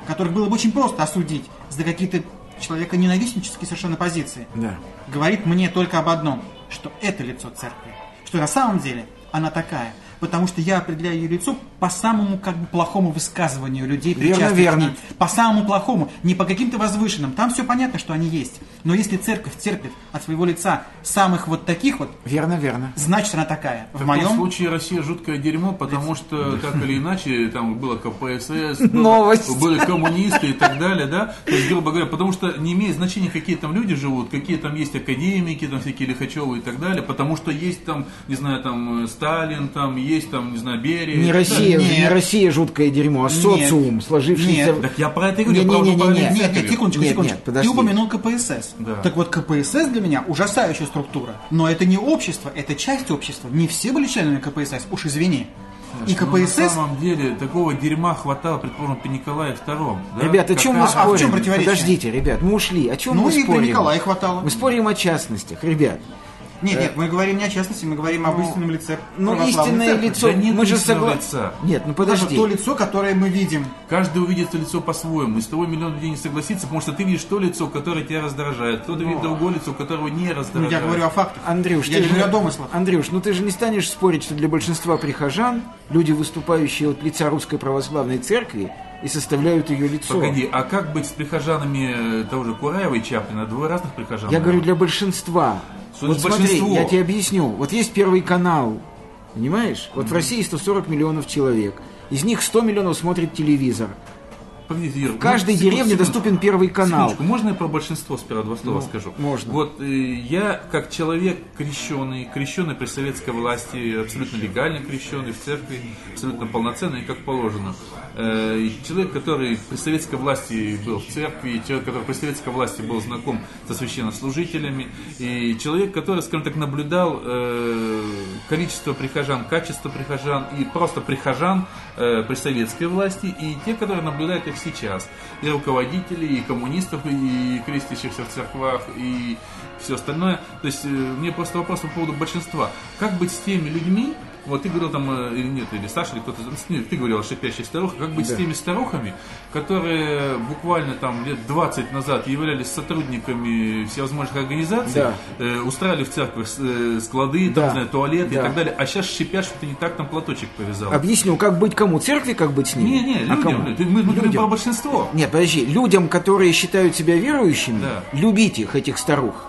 которых было бы очень просто осудить за какие-то человеконенавистнические совершенно позиции, Да. говорит мне только об одном, что это лицо церкви. Что на самом деле она такая. Потому что я определяю ее лицо по самому как бы плохому высказыванию людей, Верно, причастных к верно. ней. По самому плохому, не по каким-то возвышенным. Там все понятно, что они есть. Но если церковь терпит от своего лица самых вот таких вот, Верно, верно. значит она такая. В В моем случае Россия жуткое дерьмо, потому что так или иначе там было КПСС, Новость. были коммунисты и так далее, да? То есть, грубо говоря, потому что не имеет значения, какие там люди живут, какие там есть академики, там всякие Лихачевы и так далее, потому что есть там, не знаю, там э, Сталин, там есть там, не знаю, Берия. Не Россия. Нет. не Россия жуткое дерьмо, а Нет. социум, сложившийся... Нет. Так я про это и говорю, Не, не, не, не. Нет, нет, секундочку, Нет, секундочку. нет, подожди. Ты упомянул КПСС. Да. Так вот, КПСС для меня ужасающая структура. Но это не общество, это часть общества. Не все были членами КПСС, уж извини. И Но на КПСС... самом деле такого дерьма хватало, предположим, при Николае II. да? Ребят, о чем мы Какая- а в спорим? чем противоречие? Подождите, ребят, мы ушли. О чем Ну, мы и при спорим? Николае хватало. Мы спорим о частностях, ребят. Нет, нет, мы говорим не о частности, мы говорим об истинном лице Ну, истинное лицо, Да нет мы же согласны. лица. Нет, ну подожди. то лицо, которое мы видим. Каждый увидит это лицо по-своему. И с тобой миллион людей не согласится, потому что ты видишь то лицо, которое тебя раздражает. Кто-то видит другое лицо, которого не Ну, раздражает. я говорю о фактах. Андрюш, я ты же, домыслах. Андрюш, ну ты же не станешь спорить, что для большинства прихожан люди, выступающие от лица Русской Православной Церкви, и составляют ее лицо. Погоди, а как быть с прихожанами э, того же Кураева и Чаплина? Двое разных прихожан. Я говорю для большинства. Что вот смотри, я тебе объясню. Вот есть Первый канал, понимаешь? Вот в России 140 миллионов человек. Из них 100 миллионов смотрит телевизор. В каждой ну, деревне секундочку. доступен Первый канал. Секундочку, можно я про большинство сперва два слова Ну, скажу? можно. Вот э, я, как человек крещенный, крещенный при советской власти, абсолютно легально крещенный в церкви, абсолютно полноценный, как положено. Э, человек, который при советской власти был в церкви, человек, который при советской власти был знаком со священнослужителями, и человек, который, скажем так, наблюдал э, количество прихожан, качество прихожан и просто прихожан при советской власти, и те, которые наблюдают их сейчас. И руководителей, и коммунистов, и крестящихся в церквах, и все остальное. То есть э, мне просто вопрос по поводу большинства. Как быть с теми людьми, вот ты говорил там, э, или нет, или Саша, или кто-то, там, нет, ты говорил о шипящих старухах, как быть Да. с теми старухами, которые буквально там лет 20 назад являлись сотрудниками всевозможных организаций, Да. э, устраивали в церквях э, склады, там, Да. не знаю, туалеты Да. и так далее, а сейчас шипят, что ты не так там платочек повязал. Объясню, как быть кому? Церкви как быть с ними? Не, не, А людям, кому? ты- мы, мы говорим Людям. про большинство. Нет, подожди, людям, которые считают себя верующими, Да. любить их, этих старух.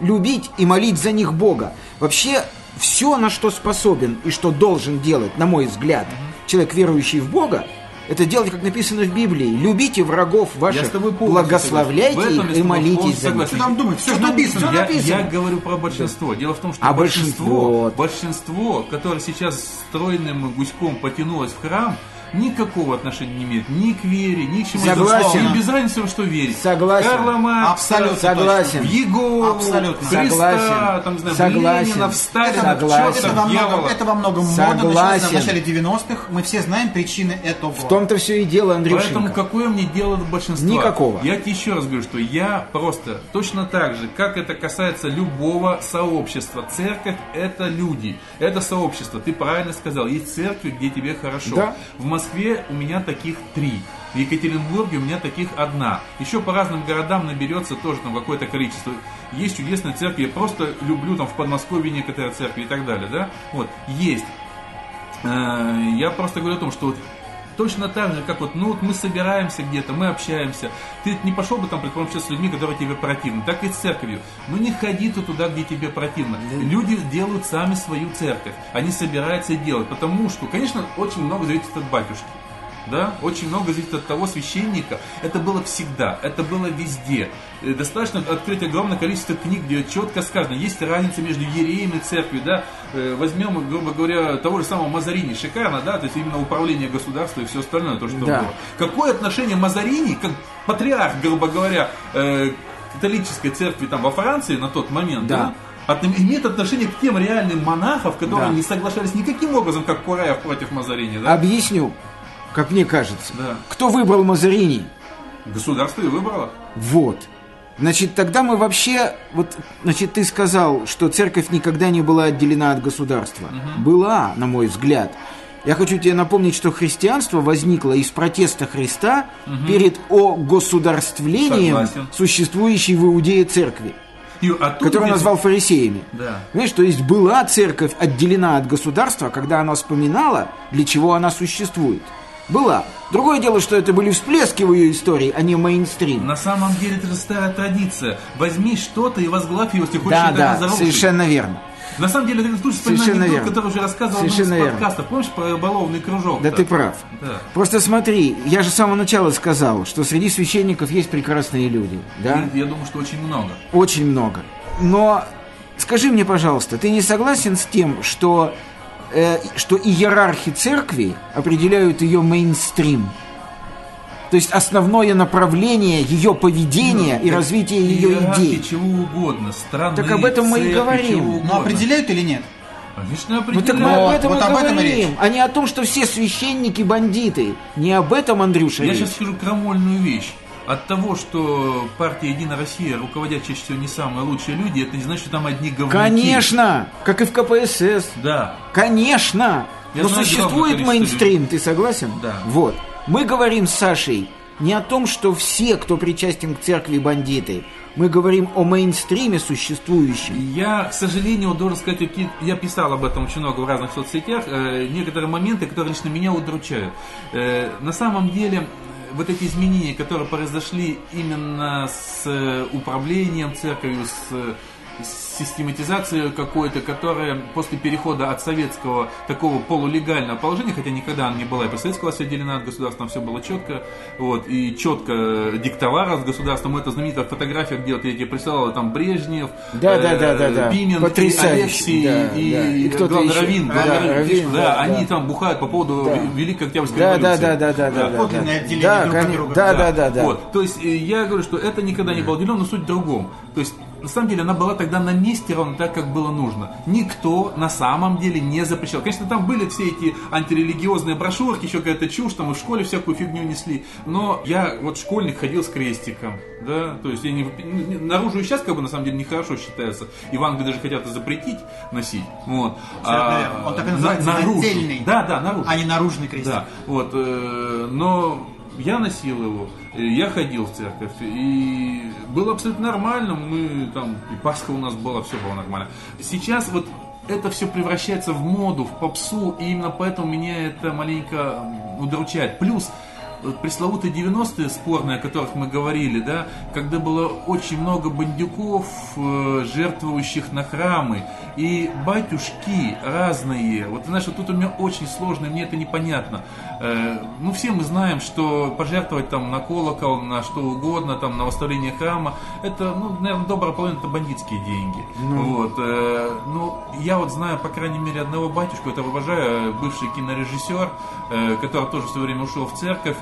Любить и молить за них Бога. Вообще, все, на что способен и что должен делать, на мой взгляд, человек, верующий в Бога, это делать, как написано в Библии. Любите врагов ваших, благословляйте их и молитесь за них. Что там думать? Все же Что написано. там- Я, написано. я говорю про большинство. Дело в том, что А большинство, большинство? большинство, которое сейчас стройным гуськом потянулось в храм, никакого отношения не имеет ни к вере, ни к чему. Согласен. Им без разницы, во что верить. Согласен. Карла Маркса, Абсолютно Согласен. в Иегову, Абсолютно. Христа, Согласен. там, не знаю, в Согласен. Ленина, в Сталина, Согласен. в Это во в многом, это во многом мода Согласен. началась в начале 90-х. Мы все знаем причины этого. В том-то все и дело, Андрюшенька. Поэтому какое мне дело до большинства? Никакого. Я тебе еще раз говорю, что я просто точно так же, как это касается любого сообщества. Церковь это люди, это сообщество. Ты правильно сказал, есть церкви, где тебе хорошо. Да. В Москве у меня таких три. В Екатеринбурге у меня таких одна. Еще по разным городам наберется тоже там какое-то количество. Есть чудесные церкви, я просто люблю там в Подмосковье некоторые церкви и так далее, да? Вот, есть. Э, Я просто говорю о том, что вот точно так же, как вот, ну вот мы собираемся где-то, мы общаемся. Ты не пошел бы там, предположим, сейчас с людьми, которые тебе противны. Так и с церковью. Ну не ходи ты туда, где тебе противно. Люди делают сами свою церковь. Они собираются и делают. Потому что, конечно, очень много зависит от батюшки да, очень много зависит от того священника. Это было всегда, это было везде. Э, Достаточно открыть огромное количество книг, где четко сказано, есть разница между ереем и церковью, да. Э, Возьмем, грубо говоря, того же самого Мазарини, шикарно, да, то есть именно управление государства и все остальное, то, что Да. было. Какое отношение Мазарини, как патриарх, грубо говоря, э, католической церкви там во Франции на тот момент, Да. да, от- имеет отношение к тем реальным монахам, которые Да. не соглашались никаким образом, как Кураев против Мазарини, да? Объясню, как мне кажется. Да. Кто выбрал Мазарини? Государство и выбрало. Вот. Значит, тогда мы вообще, вот, значит, ты сказал, что церковь никогда не была отделена от государства. Была, на мой взгляд. Я хочу тебе напомнить, что христианство возникло из протеста Христа перед огосударствлением Согласен. существующей в Иудее церкви, И он ведь- назвал фарисеями. Да. Понимаешь, то есть была церковь отделена от государства, когда она вспоминала, для чего она существует. Была. Другое дело, что это были всплески в ее истории, а не мейнстрим. На самом деле это же старая традиция. Возьми что-то и возглавь его, если хочешь Да, да, разрушить. совершенно верно. На самом деле, это тут вспоминаю анекдот, который уже рассказывал в Совершенно из верно. Помнишь про рыболовный кружок? Да ты прав. Да. Просто смотри, я же с самого начала сказал, что среди священников есть прекрасные люди. Да? И Я думаю, что очень много. Очень много. Но скажи мне, пожалуйста, ты не согласен с тем, что, что иерархи церкви определяют ее мейнстрим? То есть основное направление ее поведения и развития ее идей. чего угодно, страны, Так об этом мы и говорим. Но. Но определяют или нет? Конечно, Ну так определяют. мы об Вот, этом вот и об этом и говорим, речь. а не о том, что все священники бандиты. Не об этом, Андрюша. Я речь. сейчас скажу крамольную вещь. От того, что партия «Единая Россия» руководят чаще всего не самые лучшие люди, это не значит, что там одни говнюки. Конечно, как и в КПСС. Да. Конечно. Я Но знаю существует мейнстрим, ты согласен? Да. Вот. Мы говорим с Сашей не о том, что все, кто причастен к церкви, бандиты. Мы говорим о мейнстриме существующем. Я, к сожалению, должен сказать, я писал об этом очень много в разных соцсетях, э, некоторые моменты, которые лично меня удручают. Э, на самом деле, вот эти изменения, которые произошли именно с э, управлением церковью, с с систематизацией какой-то, которая после перехода от советского такого полулегального положения, хотя никогда она не была и при советской власти отделена от государства, там все было четко, вот, и четко диктовала с государством. Это знаменитая фотография, где вот я тебе присылал, там Брежнев, Да, э, да, да, да, да. И Алексей, да, и, да. И кто-то главный еще. Равин, Да, главный Равин, Равин, да, да, они да. там бухают по поводу Да. Великой Октябрьской Да, да, революции. да, да, да, да, да, подлинное да. отделение Да, друг от конечно, друга. да, да, да, да. Вот, то есть э, я говорю, что это никогда не было отделено, но суть в другом. То есть на самом деле она была тогда на месте ровно так, как было нужно. Никто на самом деле не запрещал. Конечно, там были все эти антирелигиозные брошюрки, еще какая-то чушь, там и в школе всякую фигню несли. Но я вот школьник ходил с крестиком, да, то есть я не, не- наружу сейчас как бы на самом деле нехорошо считается. И в Англии даже хотят запретить носить. Вот. А. Он так и на- называется, наружу. отдельный. Да, да, наружу. А не наружный крестик. Да, вот, э, но я носил его, э, я ходил в церковь, и было абсолютно нормально, мы там, и Пасха у нас была, все было нормально. Сейчас вот это все превращается в моду, в попсу, и именно поэтому меня это маленько удручает. Плюс пресловутые 90-е спорные, о которых мы говорили, да, когда было очень много бандюков, э, жертвующих на храмы, и батюшки разные. Вот знаешь, вот тут у меня очень сложно, мне это непонятно. Э, ну, все мы знаем, что пожертвовать там на колокол, на что угодно, там, на восстановление храма, это, ну, наверное, добрая половина это бандитские деньги. Вот, э, ну, я вот знаю, по крайней мере, одного батюшку, это уважаю, бывший кинорежиссер, который тоже все время ушел в церковь,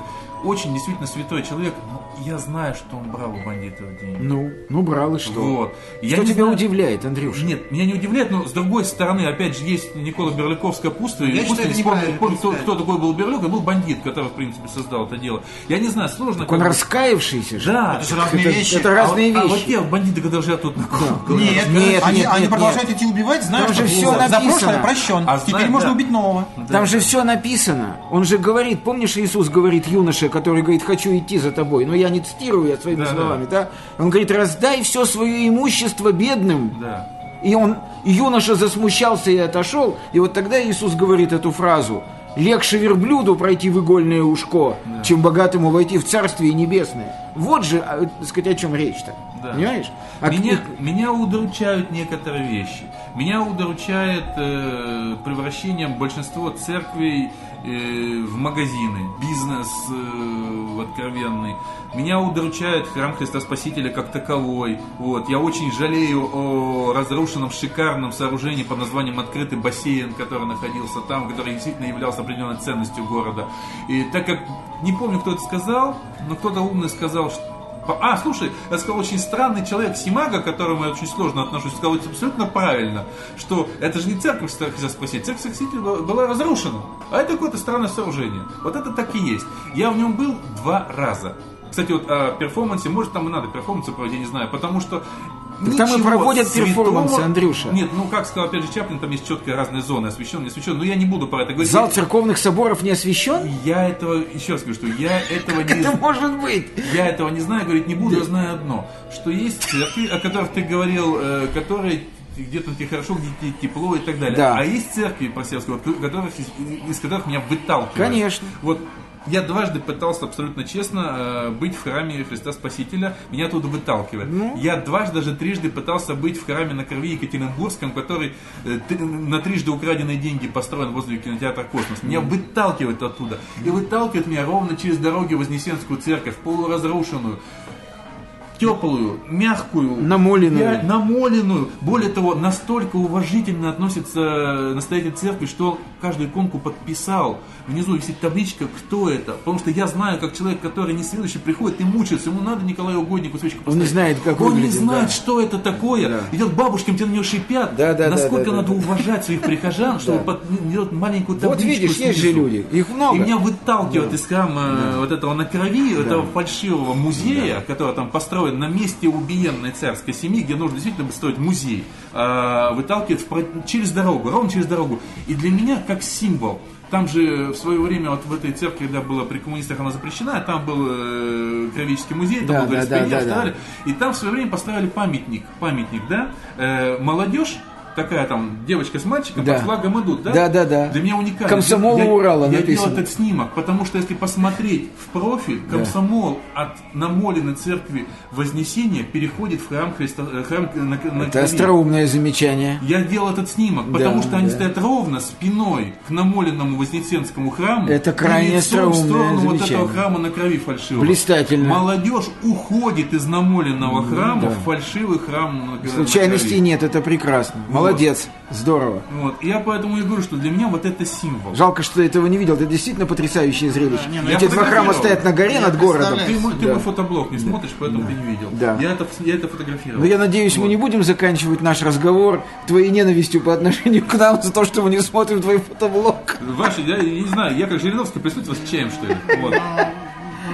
очень действительно святой человек, но я знаю, что он брал у бандитов деньги. Ну, ну брал и что? Вот. Я Что тебя знаю- удивляет, Андрюша? Нет, меня не удивляет, но с другой стороны, опять же, есть Никола Берликовское пуство. Я и считаю, не помню, кто, кто такой был Берлюк, это был бандит, который, в принципе, создал это дело. Я не знаю, сложно. Так он как раскаявшийся же. Да. Это же разные это, вещи. это А разные вот- А вот вещи. те бандиты, которые живут тут на колоколе, Нет, Нет, они, нет, они нет, продолжают идти убивать, знают, Там что же за написано. прошлое прощен. А Теперь знают, можно да. убить нового. Там же все написано. Он же говорит, помнишь, Иисус говорит юноше, который говорит, хочу идти за тобой. Но я не цитирую я своими Да, да. словами, да. Он говорит, раздай все свое имущество бедным. Да. И он, и юноша засмущался и отошел. И вот тогда Иисус говорит эту фразу. Легче верблюду пройти в игольное ушко, чем богатому войти в Царствие Небесное. Вот же, а, так сказать, о чем речь-то. Да. Понимаешь? А меня, к- меня удручают некоторые вещи. Меня удручает э, превращением большинства церквей э, в магазины, бизнес э, откровенный. Меня удручает храм Христа Спасителя как таковой. Вот. Я очень жалею о разрушенном шикарном сооружении под названием «Открытый бассейн», который находился там, который действительно являлся определенной ценностью города. И так как, не помню, кто это сказал, но кто-то умный сказал, что а, слушай, я сказал, очень странный человек Симага, к которому я очень сложно отношусь, сказал абсолютно правильно, что это же не церковь Христа Спасителя, церковь Христа Спасителя была- разрушена, а это какое-то странное сооружение. Вот это так и есть. Я в нем был два раза. Кстати, вот о перформансе, может там и надо перформансы проводить, я не знаю, потому что Так там и проводят перформансы, Андрюша. Нет, ну как сказал опять же Чаплин, там есть четкие разные зоны, освещенные, не освещенные, но я не буду про это говорить. Зал церковных соборов не освещен? Я этого, еще раз говорю, что я этого не Это может быть. я этого не знаю, говорить не буду, я знаю одно, что есть церкви, о которых ты говорил, э, которые где-то тебе хорошо, где тебе тепло и так далее. Да. А есть церкви, вот, которых, из, из которых меня выталкивают. Конечно. Вот я дважды пытался абсолютно честно э, быть в храме Христа Спасителя, меня оттуда выталкивает. Ну? Я дважды, даже трижды пытался быть в храме на крови Екатеринбургском, который э, на трижды украденные деньги построен возле кинотеатра «Космос». Меня выталкивает оттуда. И выталкивает меня ровно через дороги Вознесенскую церковь, полуразрушенную теплую, мягкую, Намоленную. я- намоленную. Более того, настолько уважительно относится настоятель церкви, что он каждую иконку подписал. Внизу висит табличка, кто это. Потому что я знаю, как человек, который не следующий, приходит и мучается. Ему надо Николаю Угоднику свечку Он не поставить. знает, как Он не выглядит, знает, да. что это такое. Да. Идет бабушкам, те на него шипят. Да, да, да, Насколько да, да, надо да. уважать своих прихожан, чтобы под- делать маленькую Вот табличку видишь, есть же снизу. люди. Их много. И меня выталкивают из храма э, вот этого на крови, этого фальшивого музея, который там построен на месте убиенной царской семьи, где нужно действительно строить музей, а, выталкивает в через дорогу, ровно через дорогу. И для меня как символ. Там же в свое время вот в этой церкви, когда была при коммунистах она запрещена, там был э, Кровический музей, там Да, был да, да, да, да. И там в свое время поставили памятник, памятник, да, Э, молодежь, такая там девочка с мальчиком Да. под флагом идут, да? Да, да, да. Для меня уникально. Комсомол Я- Урала Я написано. делал этот снимок, потому что если посмотреть в профиль, комсомол от намоленной церкви Вознесения переходит в храм Христа, э, храм на, на Это крови. остроумное замечание. Я делал этот снимок, потому Да, что они да. стоят ровно спиной к намоленному Вознесенскому храму. Это крайне лицом в остроумное сторону вот замечание. этого храма на крови фальшивого. Блистательно. Молодежь уходит из намоленного храма да. в фальшивый храм на, на Случайностей крови. нет, это прекрасно. Молодец, здорово. Вот. Я поэтому и говорю, что для меня вот это символ. Жалко, что ты этого не видел. Это действительно потрясающее зрелище. Да, не, ну Эти два храма стоят на горе Я над городом. Ты, мой, ты Да. мой фотоблог не смотришь, поэтому ты не видел. Да. Я, это, я это фотографировал. Но я надеюсь, мы Вот. не будем заканчивать наш разговор твоей ненавистью по отношению к нам за то, что мы не смотрим твой фотоблог. Ваши, я, я не знаю, я как Жириновский присутствую вас чаем, что ли? Вот.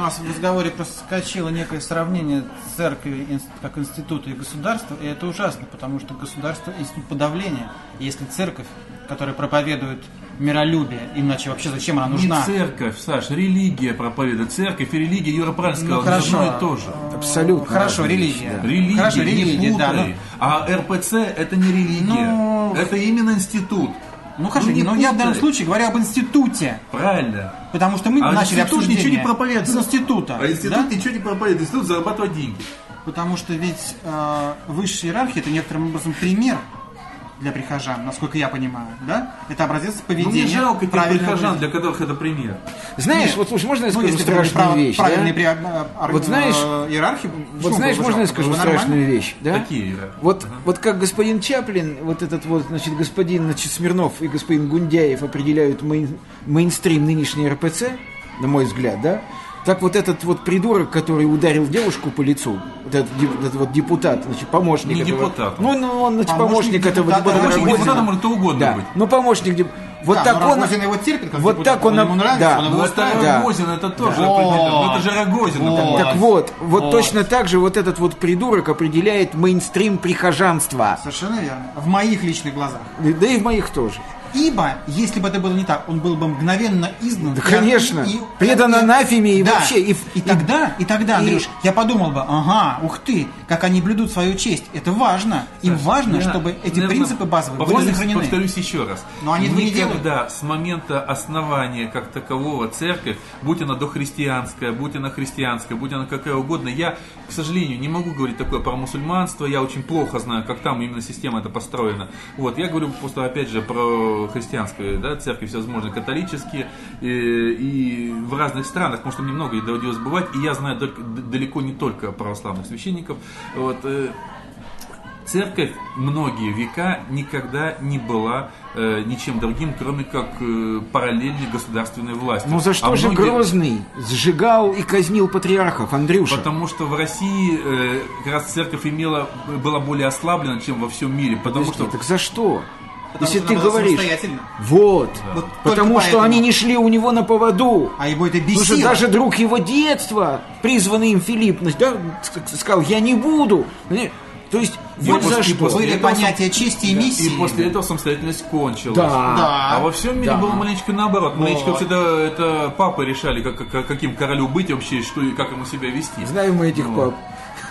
У нас в разговоре просто скачило некое сравнение церкви как института и государства, и это ужасно, потому что государство – институт подавления. Если церковь, которая проповедует миролюбие, иначе вообще зачем она нужна? Не церковь, Саш, религия проповедует. Церковь и религия, Юра правильно сказал, Ну, хорошо. одно и то же. Абсолютно. Хорошо, религия. да. Религия, Хорошо, не религия, да, путай. ну- А РПЦ это не религия. Ну, это именно институт. Ну хорошо, не но я в данном случае говорю об институте. Правильно. Потому что мы А начали институт ничего обсуждение не проповедует. с института. А институт да? ничего не проповедует. Институт зарабатывает деньги. Потому что ведь э, высшая иерархия это некоторым образом пример для прихожан, насколько я понимаю, да? Это образец Ну, поведения. мне жалко тех прихожан, для которых это пример. Знаешь, Нет. вот слушай, можно я Ну, скажу если страшную прав- вещь? да? правильный при- а, а, Вот знаешь, э, иерархии. Вот знаешь, можно я скажу страшную вещь? Да? Какие иерархии? Вот, вот как господин Чаплин, вот этот вот, значит, господин значит, Смирнов и господин Гундяев определяют мейн- мейнстрим нынешней РПЦ, на мой взгляд, да, так вот этот вот придурок, который ударил девушку по лицу, вот этот, этот вот депутат, значит, помощник Не этого. депутат. Ну, ну, он, значит, Помощник помощник, этого депутата, депутата Помощник депутата может кто угодно Да, быть. ну помощник деп- Вот Да, так но он... Рогозин его терпит, как вот депутат, так он... он ему нравится, да. он его Ну, устраивает. это Да. Рогозин, это тоже Да. определенно. Вот. Ну, это же Рогозин. Вот. Так вот, вот Вот. точно так же вот этот вот придурок определяет мейнстрим прихожанства. Совершенно верно. В моих личных глазах. Да и в моих тоже. Ибо, если бы это было не так, он был бы мгновенно изгнан. Да, конечно. и- Предан и- анафеме и да. вообще, и- И, тогда, и тогда, и- Андрюш, я подумал бы, ага, ух ты, как они блюдут свою честь. Это важно. Им Саша, важно, я, чтобы эти наверное, принципы базовые были повторюсь, сохранены. Повторюсь еще раз. Но они Никогда с момента основания как такового церковь, будь она дохристианская, будь она христианская, будь она какая угодно, я, к сожалению, не могу говорить такое про мусульманство, я очень плохо знаю, как там именно система это построена. Вот, я говорю просто, опять же, про христианскую да, церковь, всевозможные католические, э, и в разных странах, потому что мне много и доводилось бывать, и я знаю только- далеко не только православных священников. Вот, э, Церковь многие века никогда не была э, ничем другим, кроме как э, параллельной государственной властью. Ну за что А же многие- Грозный сжигал и казнил патриархов, Андрюша? Потому что в России э, как раз церковь имела, была более ослаблена, чем во всем мире. Потому Подожди, что так за что? Потому Если что ты говоришь, вот, Вот потому что поэтому. они не шли у него на поводу. А его это Потому что бесило. даже друг его детства, призванный им Филипп, да, ск- сказал, я не буду. То есть, И вот после- за что. Были понятия чести и миссии. И после этого самостоятельность кончилась. Да. Да. А во всем мире Да. было маленечко наоборот. Маленечко Вот. всегда это папы решали, как, как- каким королю быть вообще, что, и как ему себя вести. Знаем мы этих Вот. пап.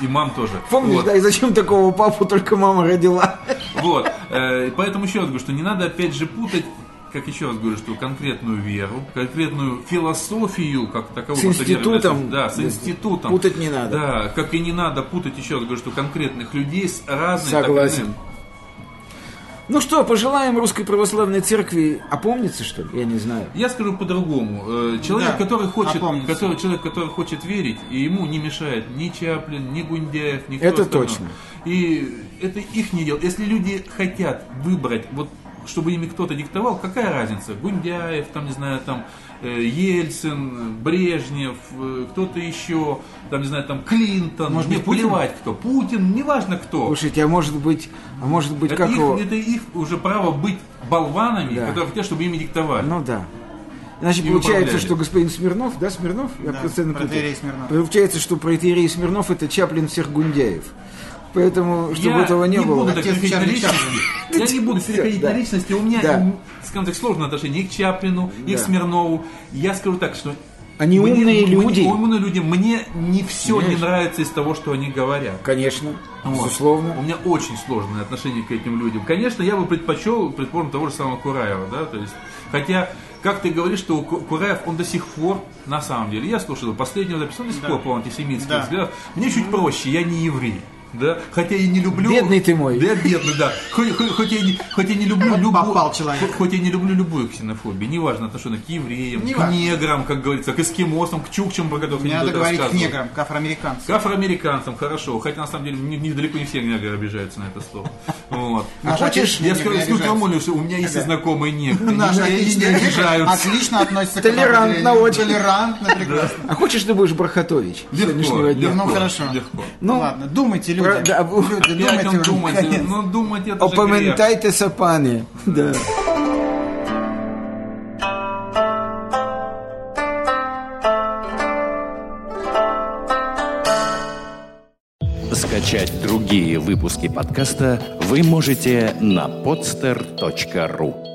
И мам тоже. Помнишь, Вот. да, и зачем такого папу только мама родила? Вот. Э, Поэтому еще раз говорю, что не надо опять же путать как еще раз говорю, что конкретную веру, конкретную философию, как таковую, С институтом. да, с институтом, Путать не надо. да, как и не надо путать еще раз говорю, что конкретных людей с разными так Согласен. иначе, Ну что, пожелаем Русской Православной Церкви опомниться, что ли? Я не знаю. Я скажу по-другому. Э, Человек, Да, который хочет, который, человек, который хочет верить, и ему не мешает ни Чаплин, ни Гундяев, никто Это остальной. точно. И это их не дело. Если люди хотят выбрать, вот чтобы ими кто-то диктовал, какая разница? Гундяев, там, не знаю, там э, Ельцин, Брежнев, э, кто-то еще, там, не знаю, там Клинтон, Может быть, Путин? плевать кто, Путин, неважно кто. Слушайте, а может быть, а может быть, это, как их, его... это их уже право быть болванами, Да. которые хотят, чтобы ими диктовали. Ну да. Значит, И получается, управляли. что господин Смирнов, да, Смирнов? Я Да, постоянно путаю. протоиерей Смирнов. Получается, что протеерей Смирнов это Чаплин всех гундяев. Поэтому, чтобы я этого не, не было. буду переходить на Чарли личности. Я не буду переходить Да. на личности. У меня, Да. скажем так, сложное отношение и к Чаплину, и к Да. Смирнову. Я скажу так, что Они мне- умные мне- люди. Умные люди. Мне не все не Конечно. нравится из того, что они говорят. Конечно, Вот. безусловно. У меня очень сложное отношение к этим людям. Конечно, я бы предпочел, предположим, того же самого Кураева, да, то есть, хотя, как ты говоришь, что Ку- Кураев, он до сих пор, на самом деле, я слушал последнего запись, он до сих пор по антисемитским Да. взглядам. Мне чуть проще, я не еврей. Да, хотя и не люблю. Бедный ты мой. Да, бедный, да. Хоть, хоть- хоть я, не, хоть я не люблю любую. попал человек. Хоть, хоть я не люблю любую ксенофобию. Неважно отношение к евреям, Не к важно. неграм, как говорится, к эскимосам, к чукчам, про которых Не я надо говорить к неграм, к афроамериканцам. К афроамериканцам, хорошо. Хотя на самом деле не, не- далеко не все негры обижаются на это слово. Вот. А хочешь, хочешь, я скажу, не скажу что у меня есть и знакомые негры. Наши И они не обижаются. отлично относятся Толерантно к определению. очень. Толерантно, прекрасно. А хочешь, ты будешь Брахатович с Легко, легко, Ну, хорошо. Легко. Ну, Ну ладно, думайте, люди. Да, он думайте уже, думает, наконец. ну думать это. Опоментайтеся, пане. Да. Скачать другие выпуски подкаста вы можете на podster.ru